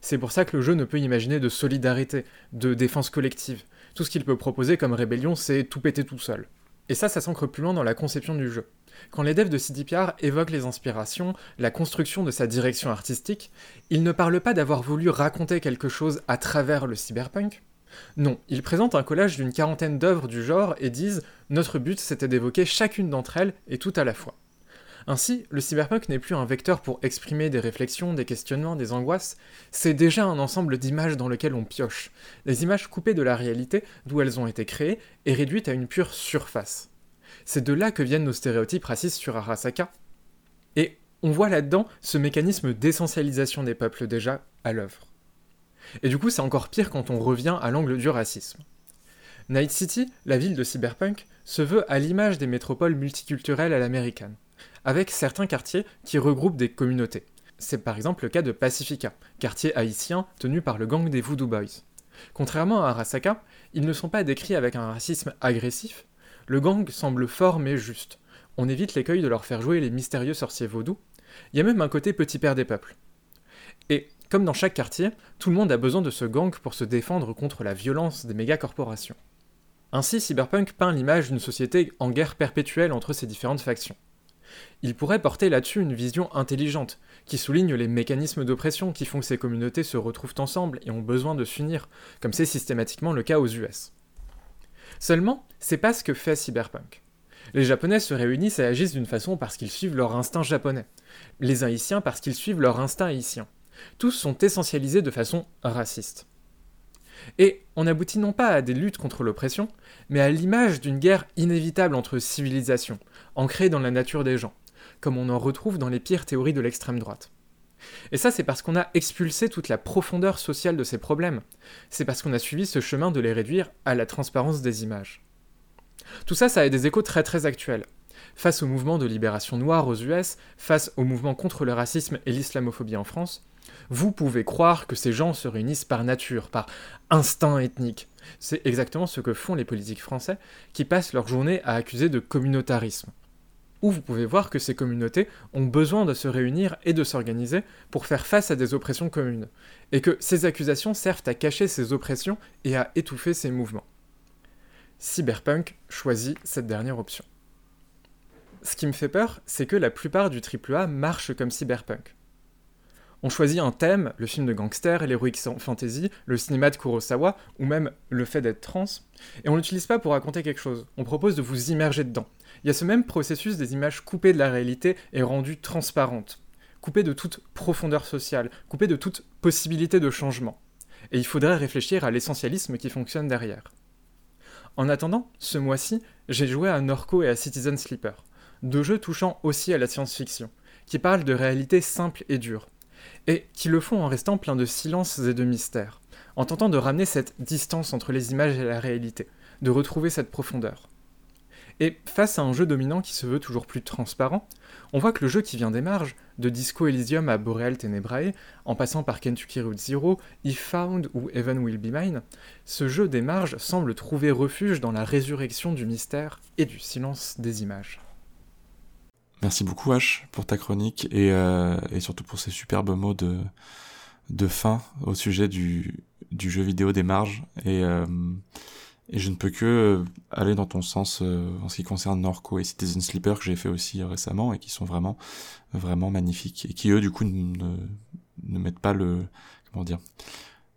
C'est pour ça que le jeu ne peut imaginer de solidarité, de défense collective. Tout ce qu'il peut proposer comme rébellion, c'est tout péter tout seul. Et ça, ça s'ancre plus loin dans la conception du jeu. Quand les devs de CDPR évoquent les inspirations, la construction de sa direction artistique, ils ne parlent pas d'avoir voulu raconter quelque chose à travers le cyberpunk. Non, ils présentent un collage d'une quarantaine d'œuvres du genre et disent Notre but c'était d'évoquer chacune d'entre elles et tout à la fois. Ainsi, le cyberpunk n'est plus un vecteur pour exprimer des réflexions, des questionnements, des angoisses, c'est déjà un ensemble d'images dans lequel on pioche, des images coupées de la réalité d'où elles ont été créées et réduites à une pure surface. C'est de là que viennent nos stéréotypes racistes sur Arasaka. Et on voit là-dedans ce mécanisme d'essentialisation des peuples déjà à l'œuvre. Et du coup, c'est encore pire quand on revient à l'angle du racisme. Night City, la ville de cyberpunk, se veut à l'image des métropoles multiculturelles à l'américaine avec certains quartiers qui regroupent des communautés. C'est par exemple le cas de Pacifica, quartier haïtien tenu par le gang des Voodoo Boys. Contrairement à Arasaka, ils ne sont pas décrits avec un racisme agressif, le gang semble fort mais juste. On évite l'écueil de leur faire jouer les mystérieux sorciers vaudous. Il y a même un côté petit père des peuples. Et, comme dans chaque quartier, tout le monde a besoin de ce gang pour se défendre contre la violence des méga-corporations. Ainsi, Cyberpunk peint l'image d'une société en guerre perpétuelle entre ces différentes factions. Il pourrait porter là-dessus une vision intelligente, qui souligne les mécanismes d'oppression qui font que ces communautés se retrouvent ensemble et ont besoin de s'unir, comme c'est systématiquement le cas aux US. Seulement, c'est pas ce que fait Cyberpunk. Les Japonais se réunissent et agissent d'une façon parce qu'ils suivent leur instinct japonais, les Haïtiens parce qu'ils suivent leur instinct haïtien. Tous sont essentialisés de façon raciste. Et on aboutit non pas à des luttes contre l'oppression, mais à l'image d'une guerre inévitable entre civilisations, ancrée dans la nature des gens, comme on en retrouve dans les pires théories de l'extrême droite. Et ça, c'est parce qu'on a expulsé toute la profondeur sociale de ces problèmes. C'est parce qu'on a suivi ce chemin de les réduire à la transparence des images. Tout ça, ça a des échos très très actuels. Face au mouvement de libération noire aux US, face au mouvement contre le racisme et l'islamophobie en France, vous pouvez croire que ces gens se réunissent par nature, par instinct ethnique. C'est exactement ce que font les politiques français qui passent leur journée à accuser de communautarisme. Ou vous pouvez voir que ces communautés ont besoin de se réunir et de s'organiser pour faire face à des oppressions communes, et que ces accusations servent à cacher ces oppressions et à étouffer ces mouvements. Cyberpunk choisit cette dernière option. Ce qui me fait peur, c'est que la plupart du AAA marche comme Cyberpunk. On choisit un thème, le film de gangster, l'heroic fantasy, le cinéma de Kurosawa, ou même le fait d'être trans, et on l'utilise pas pour raconter quelque chose, on propose de vous immerger dedans. Il y a ce même processus des images coupées de la réalité et rendues transparentes, coupées de toute profondeur sociale, coupées de toute possibilité de changement. Et il faudrait réfléchir à l'essentialisme qui fonctionne derrière. En attendant, ce mois-ci, j'ai joué à Norco et à Citizen Sleeper, deux jeux touchant aussi à la science-fiction, qui parlent de réalités simples et dures, et qui le font en restant plein de silence et de mystères, en tentant de ramener cette distance entre les images et la réalité, de retrouver cette profondeur. Et face à un jeu dominant qui se veut toujours plus transparent, on voit que le jeu qui vient des marges, de Disco Elysium à Boreal Tenebrae, en passant par Kentucky Route Zero, If Found ou Heaven Will Be Mine, ce jeu des marges semble trouver refuge dans la résurrection du mystère et du silence des images. Merci beaucoup H pour ta chronique et, euh, surtout pour ces superbes mots de, fin au sujet du, du jeu vidéo des marges. Et, euh, et je ne peux que euh, aller dans ton sens euh, en ce qui concerne Norco et Citizen Sleeper que j'ai fait aussi récemment et qui sont vraiment vraiment magnifiques et qui eux du coup ne, ne mettent pas le comment dire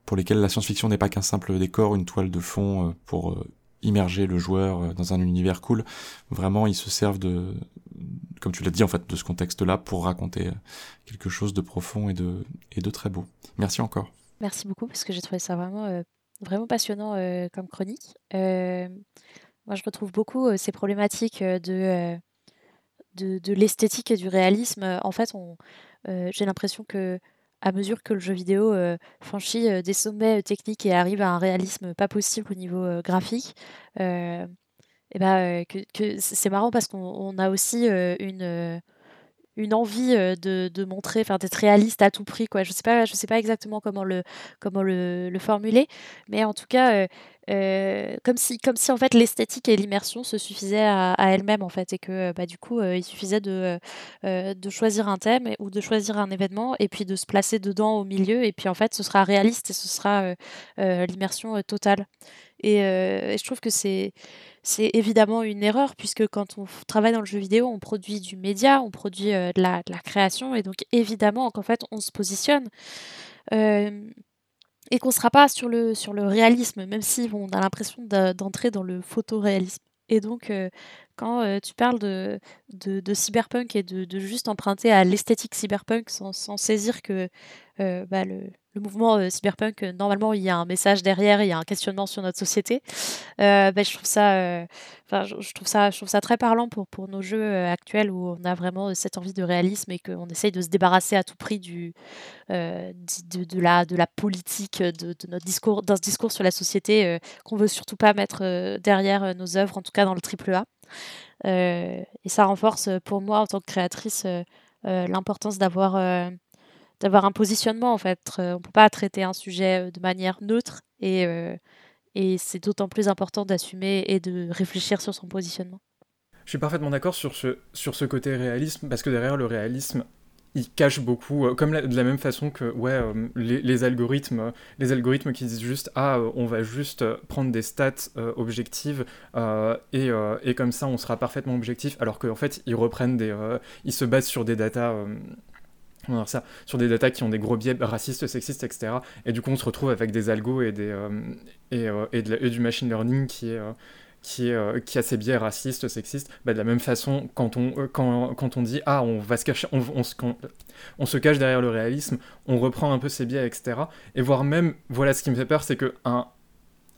pour lesquels la science-fiction n'est pas qu'un simple décor, une toile de fond euh, pour immerger le joueur dans un univers cool. Vraiment, ils se servent de, comme tu l'as dit en fait, de ce contexte-là pour raconter quelque chose de profond et de, et de très beau. Merci encore. Merci beaucoup parce que j'ai trouvé ça vraiment vraiment passionnant euh, comme chronique. Euh, moi, je retrouve beaucoup euh, ces problématiques de, de, de l'esthétique et du réalisme. En fait, j'ai l'impression que à mesure que le jeu vidéo franchit des sommets techniques et arrive à un réalisme pas possible au niveau graphique, et ben, c'est marrant parce qu'on a aussi une une envie de, de montrer, enfin d'être réaliste à tout prix quoi. Je sais pas, je sais pas exactement comment le comment le, le formuler, mais en tout cas euh, comme si comme si en fait l'esthétique et l'immersion se suffisaient à, elles-mêmes en fait et que bah du coup il suffisait de de choisir un thème ou de choisir un événement et puis de se placer dedans au milieu et puis en fait ce sera réaliste et ce sera l'immersion totale. Et, je trouve que c'est c'est évidemment une erreur puisque quand on travaille dans le jeu vidéo, on produit du média, on produit de, la, de, la, création et donc évidemment qu'en fait on se positionne euh, et qu'on ne sera pas sur le, sur le réalisme, même si on a l'impression d'entrer dans le photoréalisme. Et donc, euh, quand euh, tu parles de, cyberpunk et de, juste emprunter à l'esthétique cyberpunk sans, sans, saisir que bah, le, le mouvement euh, cyberpunk, euh, normalement, il y a un message derrière, il y a un questionnement sur notre société. Euh, ben, je trouve ça, je, trouve ça, je trouve ça très parlant pour, nos jeux actuels où on a vraiment cette envie de réalisme et qu'on essaye de se débarrasser à tout prix de, la, politique, de notre discours, d'un discours sur la société qu'on veut surtout pas mettre derrière nos œuvres, en tout cas dans le triple A. et ça renforce pour moi en tant que créatrice l'importance d'avoir d'avoir un positionnement en fait. Euh, on peut pas traiter un sujet euh, de manière neutre et, euh, et c'est d'autant plus important d'assumer et de réfléchir sur son positionnement. Je suis parfaitement d'accord sur ce, sur ce côté réalisme, parce que derrière le réalisme, il cache beaucoup, comme de la même façon que ouais, les, algorithmes, les algorithmes qui disent juste ah on va juste prendre des stats objectives et, et, comme ça on sera parfaitement objectif, alors qu'en fait ils reprennent des, ils se basent sur des datas ça, sur des datas qui ont des gros biais racistes, sexistes, etc. Et du coup, on se retrouve avec des algos et, des, euh, et, euh, et, du machine learning qui est, euh, qui, est, qui a ces biais racistes, sexistes. Bah, de la même façon, quand on, quand, quand on dit ah, on va se cacher, on, on, se, on, se cache derrière le réalisme, on reprend un peu ces biais, etc. Et voire même, voilà, ce qui me fait peur, c'est que un,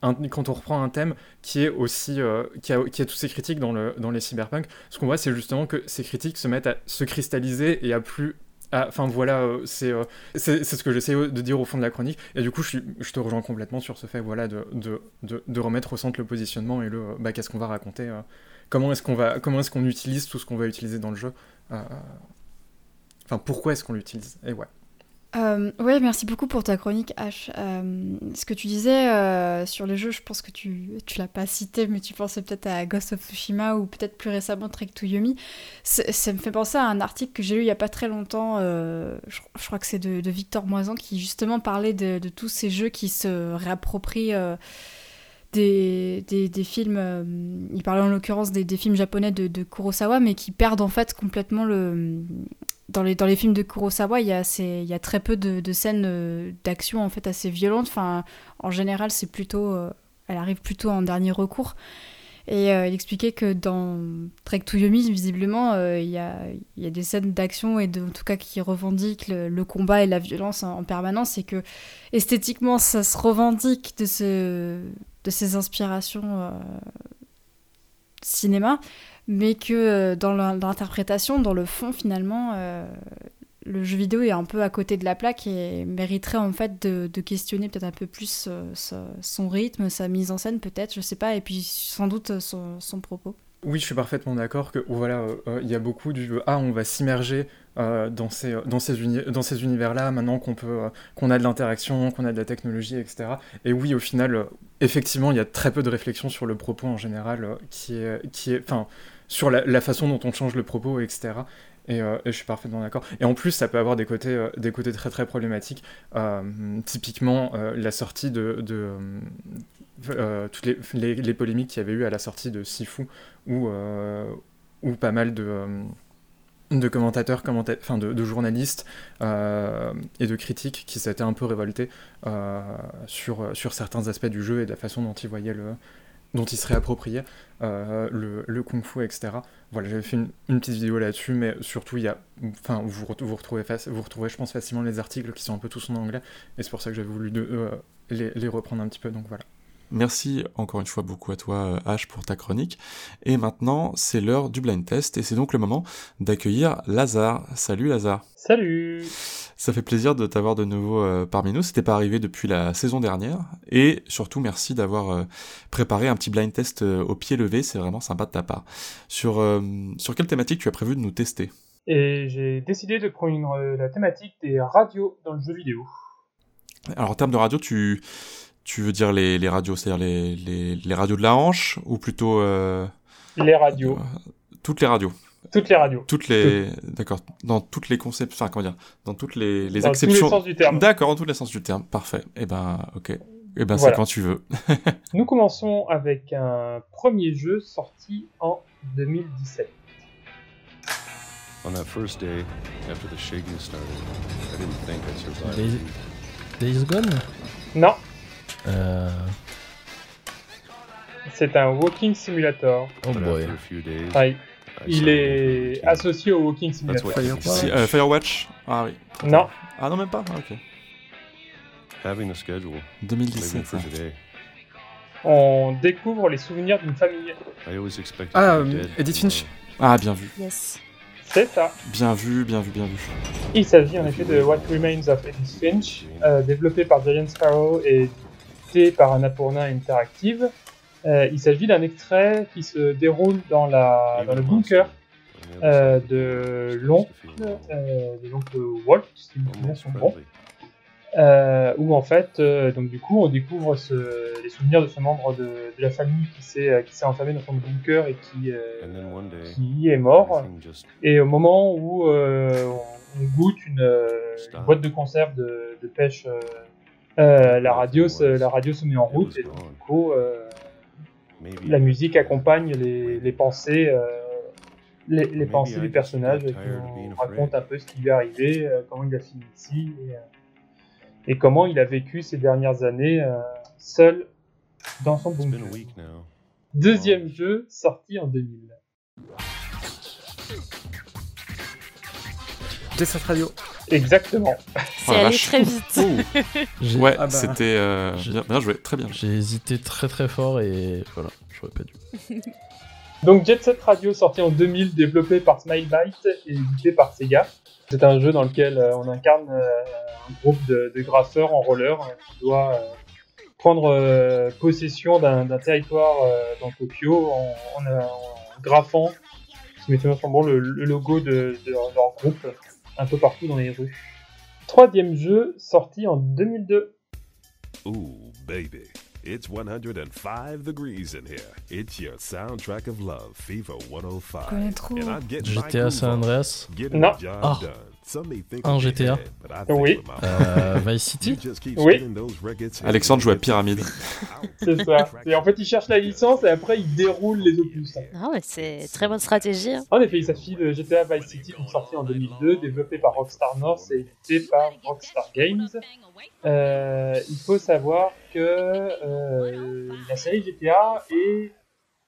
un, quand on reprend un thème qui est aussi qui, a, qui, a, toutes ces critiques dans, le, dans les cyberpunk, ce qu'on voit c'est justement que ces critiques se mettent à se cristalliser et à plus Enfin voilà, euh, c'est euh, c'est ce que j'essaie de dire au fond de la chronique. Et du coup, je, te rejoins complètement sur ce fait voilà, de, de, de, remettre au centre le positionnement et le euh, bah, qu'est-ce qu'on va raconter. comment est-ce qu'on va comment est-ce qu'on utilise tout ce qu'on va utiliser dans le jeu. Enfin, pourquoi est-ce qu'on l'utilise Et ouais. Euh, ouais, merci beaucoup pour ta chronique, H. Euh, ce que tu disais euh, sur les jeux, je pense que tu, tu l'as pas cité, mais tu pensais peut-être à Ghost of Tsushima ou peut-être plus récemment Trek to Yomi. Ça me fait penser à un article que j'ai lu il y a pas très longtemps, je, crois que c'est de, Victor Moisan, qui justement parlait de, de tous ces jeux qui se réapproprient des, des, des films. euh, il parlait en l'occurrence des, des films japonais de, Kurosawa, mais qui perdent en fait complètement le dans les, dans les films de Kurosawa, il y a, assez- il y a très peu de, de scènes euh, d'action en fait assez violentes. Enfin, en général, c'est plutôt, euh, elle arrive plutôt en dernier recours. Et il expliquait que dans Trek to Yomi, visiblement, il y, a, y a des scènes d'action et de, en tout cas qui revendiquent le, combat et la violence en, en permanence et que esthétiquement, ça se revendique de, ce, de ces inspirations euh, cinéma, mais que euh, dans l'interprétation, dans le fond, finalement, euh, le jeu vidéo est un peu à côté de la plaque et mériterait en fait de, questionner peut-être un peu plus son rythme, sa mise en scène peut-être, je sais pas, et puis sans doute son propos. Oui, je suis parfaitement d'accord que voilà, euh, euh, il y a beaucoup du ah, on va s'immerger euh, dans ces dans ces dans ces univers-là maintenant qu'on peut qu'on a de l'interaction, qu'on a de la technologie, etc. Et oui, au final, effectivement, il y a très peu de réflexion sur le propos en général qui est qui est enfin sur la, façon dont on change le propos, etc. Et, et je suis parfaitement d'accord. Et en plus, ça peut avoir des côtés, des côtés très très problématiques. Typiquement, la sortie de, de, toutes les, polémiques qu'il y avait eu à la sortie de Sifu, où, euh, où pas mal de, euh, de commentateurs, commenta- enfin de, journalistes euh, et de critiques qui s'étaient un peu révoltés euh, sur, sur certains aspects du jeu et de la façon dont ils voyaient le dont ils se réappropriaient euh, le, le kung fu, etc. Voilà, j'avais fait une, petite vidéo là-dessus, mais surtout, il y a, enfin, vous, vous, retrouvez vous retrouvez, je pense, facilement les articles qui sont un peu tous en anglais, et c'est pour ça que j'avais voulu euh, les reprendre un petit peu, donc voilà. Merci encore une fois beaucoup à toi, euh, H, pour ta chronique. Et maintenant, c'est l'heure du blind test, et c'est donc le moment d'accueillir Lazare. Salut Lazare. Salut Ça fait plaisir de t'avoir de nouveau euh, parmi nous. C'était pas arrivé depuis la saison dernière. Et surtout, merci d'avoir euh, préparé un petit blind test euh, au pied levé. C'est vraiment sympa de ta part. Sur, euh, sur quelle thématique tu as prévu de nous tester? Et j'ai décidé de prendre euh, la thématique des radios dans le jeu vidéo. Alors, en termes de radio, tu, tu veux dire les, les radios, c'est-à-dire les, les, les radios de la hanche ou plutôt. euh, Les radios. toutes les radios Toutes les radios. Toutes les. D'accord. Dans toutes les concepts. Enfin, comment dire Dans toutes les, les Dans tous les exceptions. sens du terme. D'accord, dans tous les sens du terme. Parfait. Eh ben, ok. Eh ben, c'est quand tu veux. Nous commençons avec un premier jeu sorti en 2017. On that first day, after the shaking started, I didn't think I'd survive. Days, Days Gone? Non, Euh, c'est un walking simulator. Oh boy. after a few days, Ouais, I il est associé au walking simulator. Si, euh, Firewatch? Ah oui. Non, Ah non, même pas? Ah, Ok. Having a schedule, 2017. living for ça. today. on découvre les souvenirs d'une famille. I always expected Ah, euh, Edith Finch. Ah, bien vu. Yes. C'est ça. Bien vu, bien vu, bien vu. Il s'agit en effet de What Remains of Edith Finch, euh, développé par Giant Sparrow et édité par Annapurna Interactive. Euh, il s'agit d'un extrait qui se déroule dans, la, dans le bunker euh, de l'oncle, euh, de l'oncle Walt, si mes souvenirs sont bons. Euh, où en fait, donc du coup, on découvre ce- les souvenirs de ce membre de, de la famille qui s'est qui s'est enfermé dans son bunker et qui, est mort. Et au moment où on, on goûte une, une boîte de conserve de, de pêche, euh, la radio, se, la radio se met en route et donc, du coup, euh, la musique accompagne les, les pensées, euh, les, pensées du personnage qui nous raconte un peu ce qui lui est arrivé, euh, comment il a fini ici et, et comment il a vécu ces dernières années euh, seul dans son bunker. Deuxième jeu sorti en 2000. Jet Set Radio. Exactement. C'est allé très vite. Oh. J'ai- Ouais, Ah bah. c'était euh, bien, bien joué, très bien. J'ai hésité très très fort et voilà, j'aurais pas dû. Donc Jet Set Radio sorti en 2000, développé par Smilebyte et édité par Sega. C'est un jeu dans lequel euh, on incarne euh, un groupe de, de graffeurs en roller euh, qui doit euh, prendre euh, possession d'un territoire euh, dans Tokyo en, en, en graffant, si mes souvenirs sont bons, le, le logo de, leur groupe un peu partout dans les rues. Troisième jeu sorti en 2002. Ooh, baby. It's 105 degrees in here. It's your soundtrack of love, Fever 105. connais trop. And I'm getting my GTA groove San on, Andreas getting Non. the job Ah. done. I'm GTA Oui. Euh. Vice City Oui. Alexandre joue à it's- Pyramide. C'est ça. Et en fait, il cherche la licence et après, il déroule les opus. Non, mais c'est très bonne stratégie. hein. En effet, il s'agit de GTA Vice City, donc sorti en 2002, développé par Rockstar North et édité par Rockstar Games. Euh, il faut savoir que euh, la série GTA est,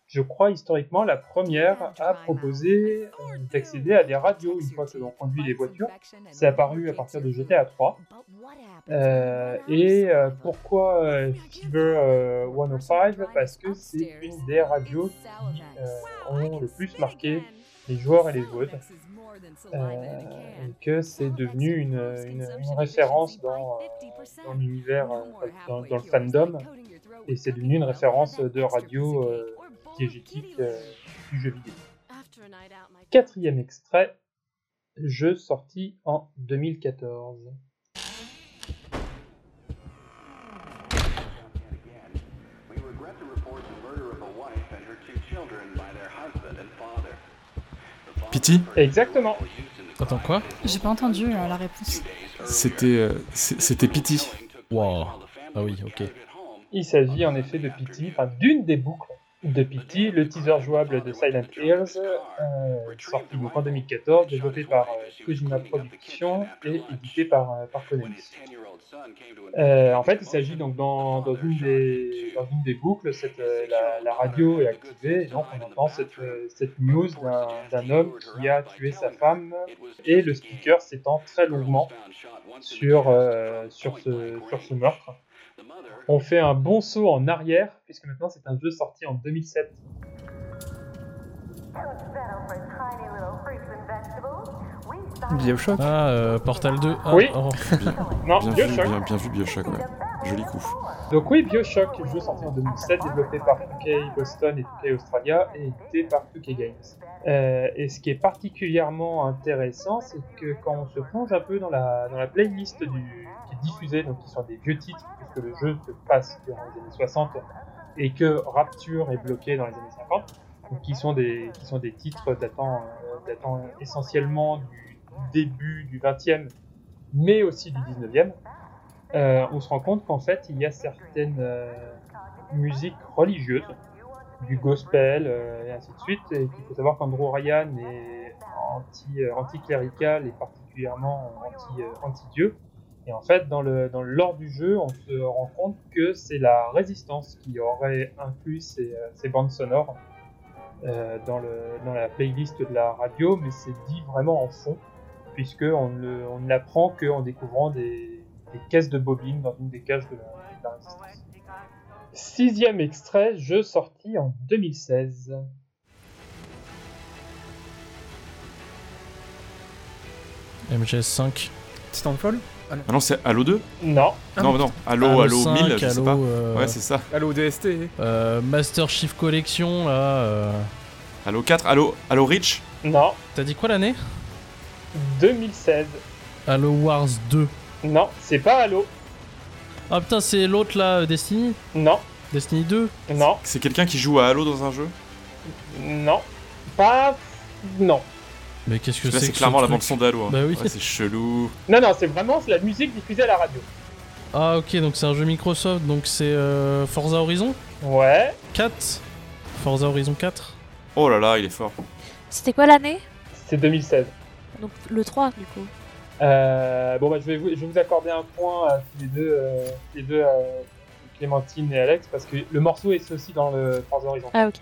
je crois historiquement, la première à proposer euh, d'accéder à des radios une fois que l'on conduit les voitures. C'est apparu à partir de GTA 3. Euh, et euh, pourquoi euh, Fever euh, 105 Parce que c'est une des radios qui ont le plus marqué les joueurs et les joueuses. Et que c'est devenu une, référence dans, l'univers, dans, le fandom. Et c'est devenu une référence de radio diégétique euh, du jeu vidéo. Quatrième extrait, jeu sorti en 2014. Pity Exactement. Attends, quoi? J'ai pas entendu euh, la réponse. C'était euh, c'était Pity. Wow. Ah oui, ok. Il s'agit en effet de Pity, enfin d'une des boucles de Pity, le teaser jouable de Silent Hills, euh, sorti en 2014, développé par euh, Kojima Productions et édité par, euh, par. Euh, en fait, il s'agit donc dans, une des, boucles, euh, la, radio est activée et donc on entend cette, news d'un homme qui a tué sa femme et le speaker s'étend très longuement sur ce meurtre. On fait un bon saut en arrière, puisque maintenant c'est un jeu sorti en 2007. Bioshock Ah, euh, Portal 2. Ah, Oui. oh. Non, Bien vu, Bioshock. bien, bien vu Bioshock, ouais. Joli coup. Donc oui, Bioshock, jeu sorti en 2007, développé par 2K Boston et 2K Australia, et édité par 2K Games. Euh, et ce qui est particulièrement intéressant, c'est que quand on se plonge un peu dans la, playlist qui est diffusée, donc qui sont des vieux titres, puisque le jeu se passe durant les années 60, et que Rapture est bloqué dans les années 50, donc qui sont des, qui sont des titres datant, euh, datant essentiellement du début du 20e, mais aussi du 19e, euh, on se rend compte qu'en fait, il y a certaines euh, musiques religieuses, du gospel euh, et ainsi de suite, et qu'il faut savoir qu'Andrew Ryan est anti, anticlérical et particulièrement anti, anti-dieu. Et en fait, dans le, lore du jeu, on se rend compte que c'est la résistance qui aurait inclus ces, bandes sonores dans, la playlist de la radio, mais c'est dit vraiment en fond, puisqu'on ne, on ne l'apprend qu'en découvrant des, des caisses de bobines dans une des cages de la, de la résistance. Sixième extrait, jeu sorti en 2016. MGS5. Titanfall? Ah non. Ah non, c'est Halo 2 Non. Non, non, Halo, Halo, 5, 1000, je sais Halo, pas. euh, Ouais, c'est ça. Halo DST Euh, Master Chief Collection, là. euh, Halo 4, Halo, Halo Reach? Non. T'as dit quoi l'année? 2016. Halo Wars 2. Non, c'est pas Halo. Ah putain, c'est l'autre là, euh, Destiny Non. Destiny 2 Non. C'est quelqu'un qui joue à Halo dans un jeu Non. Pas. Non. Mais qu'est-ce que Là, c'est c'est clairement ce la truc bande son d'Halo. hein. Bah oui. Ouais, c'est chelou. Non, non, c'est vraiment la musique diffusée à la radio. Ah ok, donc c'est un jeu Microsoft, donc c'est euh, Forza Horizon Ouais. 4 Forza Horizon 4 Oh là là, il est fort. C'était quoi l'année? C'est 2016. Donc le 3 du coup. Euh, bon, bah, je vais, vous, je vais vous accorder un point à tous les deux, euh, les deux euh, Clémentine et Alex, parce que le morceau est aussi dans le Forza Horizon. Ah ok.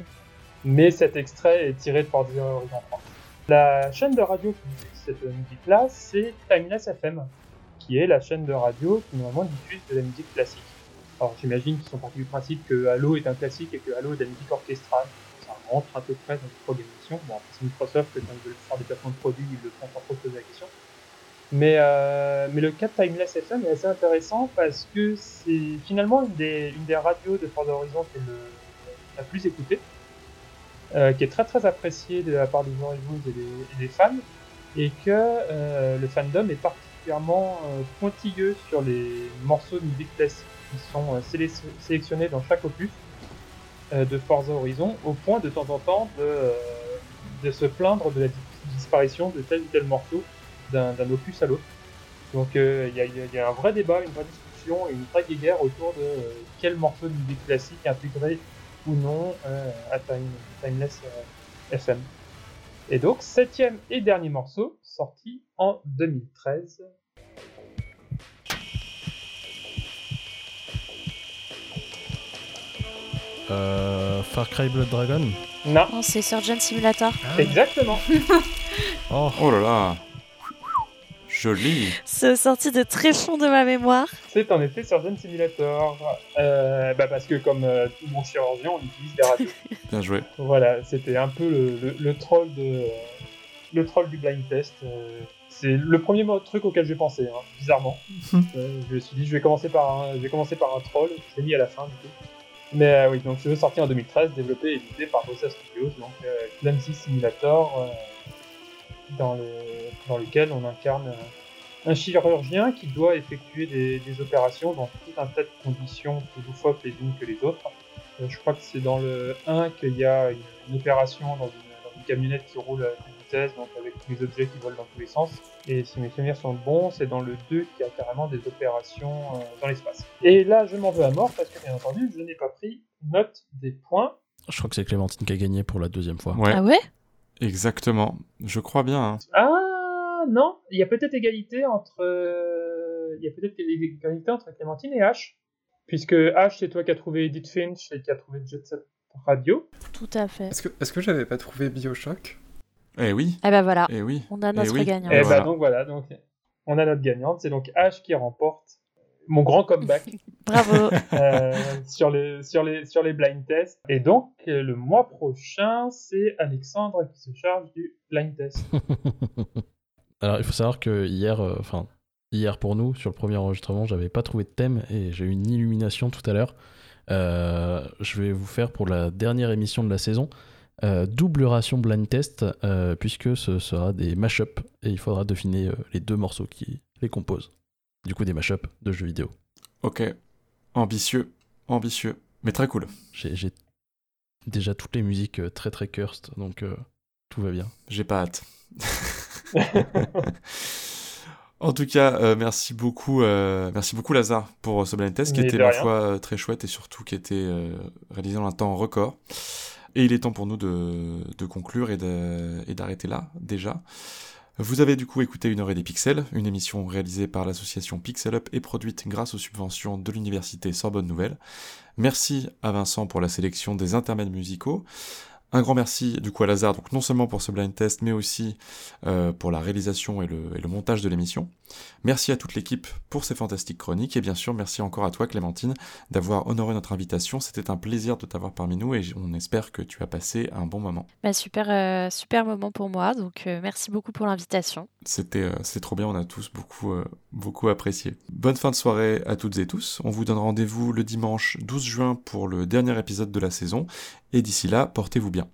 Mais cet extrait est tiré de Forza Horizon 3. La chaîne de radio qui diffuse cette musique-là, c'est Timeless FM, qui est la chaîne de radio qui normalement diffuse de la musique classique. Alors j'imagine qu'ils sont partis du principe que Halo est un classique et que Halo est de la musique orchestrale. Ça rentre à peu près dans le programmation. Bon, c'est Microsoft, quand ils veulent faire des placements de produits, ils le font sans trop se poser la question. Mais, euh, mais le cas de Timeless FM est assez intéressant parce que c'est finalement une des, radios de Forza Horizon qui est la plus écoutée, euh, qui est très très appréciée de la part des gens et des, et des fans, et que euh, le fandom est particulièrement euh, pointilleux sur les morceaux de musique classique qui sont euh, sélec- sélectionnés dans chaque opus euh, de Forza Horizon, au point de temps en temps de, de se plaindre de la dis- disparition de tel ou tel morceau d'un d'un opus à l'autre. Donc euh, il y, a- il y a un vrai débat, une vraie discussion et une vraie guerre autour de euh, quel morceau de musique classique intégrer ou non euh, à Time- Timeless euh, FM. Et donc, septième et dernier morceau, sorti en 2013. Euh, Far Cry Blood Dragon? Non. Non, c'est Surgeon Simulator. Exactement. Oh. Oh là là Joli C'est sorti de très fond de ma mémoire. C'est en effet Surgeon Simulator. Euh, bah parce que comme euh, tout bon chirurgien, on utilise des radios. Bien joué. Voilà, c'était un peu le, le- le troll de le troll du blind test. euh, c'est le premier truc auquel j'ai pensé, hein, bizarrement. Euh, je me suis dit, je vais commencer par un, je vais commencer par un troll. Je l'ai mis à la fin du coup. Mais euh, oui, donc ce jeu sorti en 2013, développé et édité par Bossa Studios, donc euh, Clumsy Simulator, euh, dans, le, dans lequel on incarne un, chirurgien qui doit effectuer des, des opérations dans tout un tas de conditions plus loufoques les unes que les autres. Euh, je crois que c'est dans le 1 qu'il y a une, une opération dans une, dans une camionnette qui roule à toute vitesse, donc avec tous les objets qui volent dans tous les sens. Et si mes souvenirs sont bons, c'est dans le 2 qu'il y a carrément des opérations euh, dans l'espace. Et là, je m'en veux à mort parce que, bien entendu, je n'ai pas pris note des points. Je crois que c'est Clémentine qui a gagné pour la deuxième fois. Ouais. Ah ouais? Exactement. Je crois bien. hein. Ah non, il y a peut-être égalité entre euh, il y a peut-être égalité entre Clémentine et H, puisque H c'est toi qui as trouvé Edith Finch et qui a trouvé Jet Set Radio. Tout à fait. Est-ce que, est-ce que j'avais pas trouvé Bioshock? Eh oui. Eh ben voilà. Eh oui. On a Eh notre oui. gagnant. Voilà. bah donc voilà, donc on a notre gagnante, c'est donc H qui remporte mon grand comeback Bravo. euh, sur les sur les sur les blind tests. Et donc euh, le mois prochain, c'est Alexandre qui se charge du blind test. Alors, il faut savoir que hier, euh, enfin, hier pour nous, sur le premier enregistrement, j'avais pas trouvé de thème et j'ai eu une illumination tout à l'heure. Euh, je vais vous faire pour la dernière émission de la saison euh, double ration blind test euh, puisque ce sera des mashups et il faudra deviner euh, les deux morceaux qui les composent. Du coup, des mashups de jeux vidéo. Ok. Ambitieux. Ambitieux. Mais très cool. J'ai déjà toutes les musiques euh, très très cursed, donc euh, tout va bien. J'ai pas hâte. En tout cas, euh, merci beaucoup, euh, merci beaucoup Lazare pour ce blind test qui était fois euh, très chouette et surtout qui était euh, réalisé en un temps record. Et il est temps pour nous de, de conclure et d'arrêter là déjà. Vous avez du coup écouté Une heure et des pixels, une émission réalisée par l'association Pixel Up et produite grâce aux subventions de l'université Sorbonne Nouvelle. Merci à Vincent pour la sélection des intermèdes musicaux. Un grand merci du coup à Lazare, donc non seulement pour ce blind test, mais aussi euh, pour la réalisation et le, et le montage de l'émission. Merci à toute l'équipe pour ces fantastiques chroniques, et bien sûr merci encore à toi Clémentine d'avoir honoré notre invitation. C'était un plaisir de t'avoir parmi nous, et on espère que tu as passé un bon moment. Bah, super, euh, super moment pour moi. Donc, euh, merci beaucoup pour l'invitation. C'était trop bien, on a tous beaucoup, beaucoup apprécié. Bonne fin de soirée à toutes et tous. On vous donne rendez-vous le dimanche 12 juin pour le dernier épisode de la saison. Et d'ici là, portez-vous bien.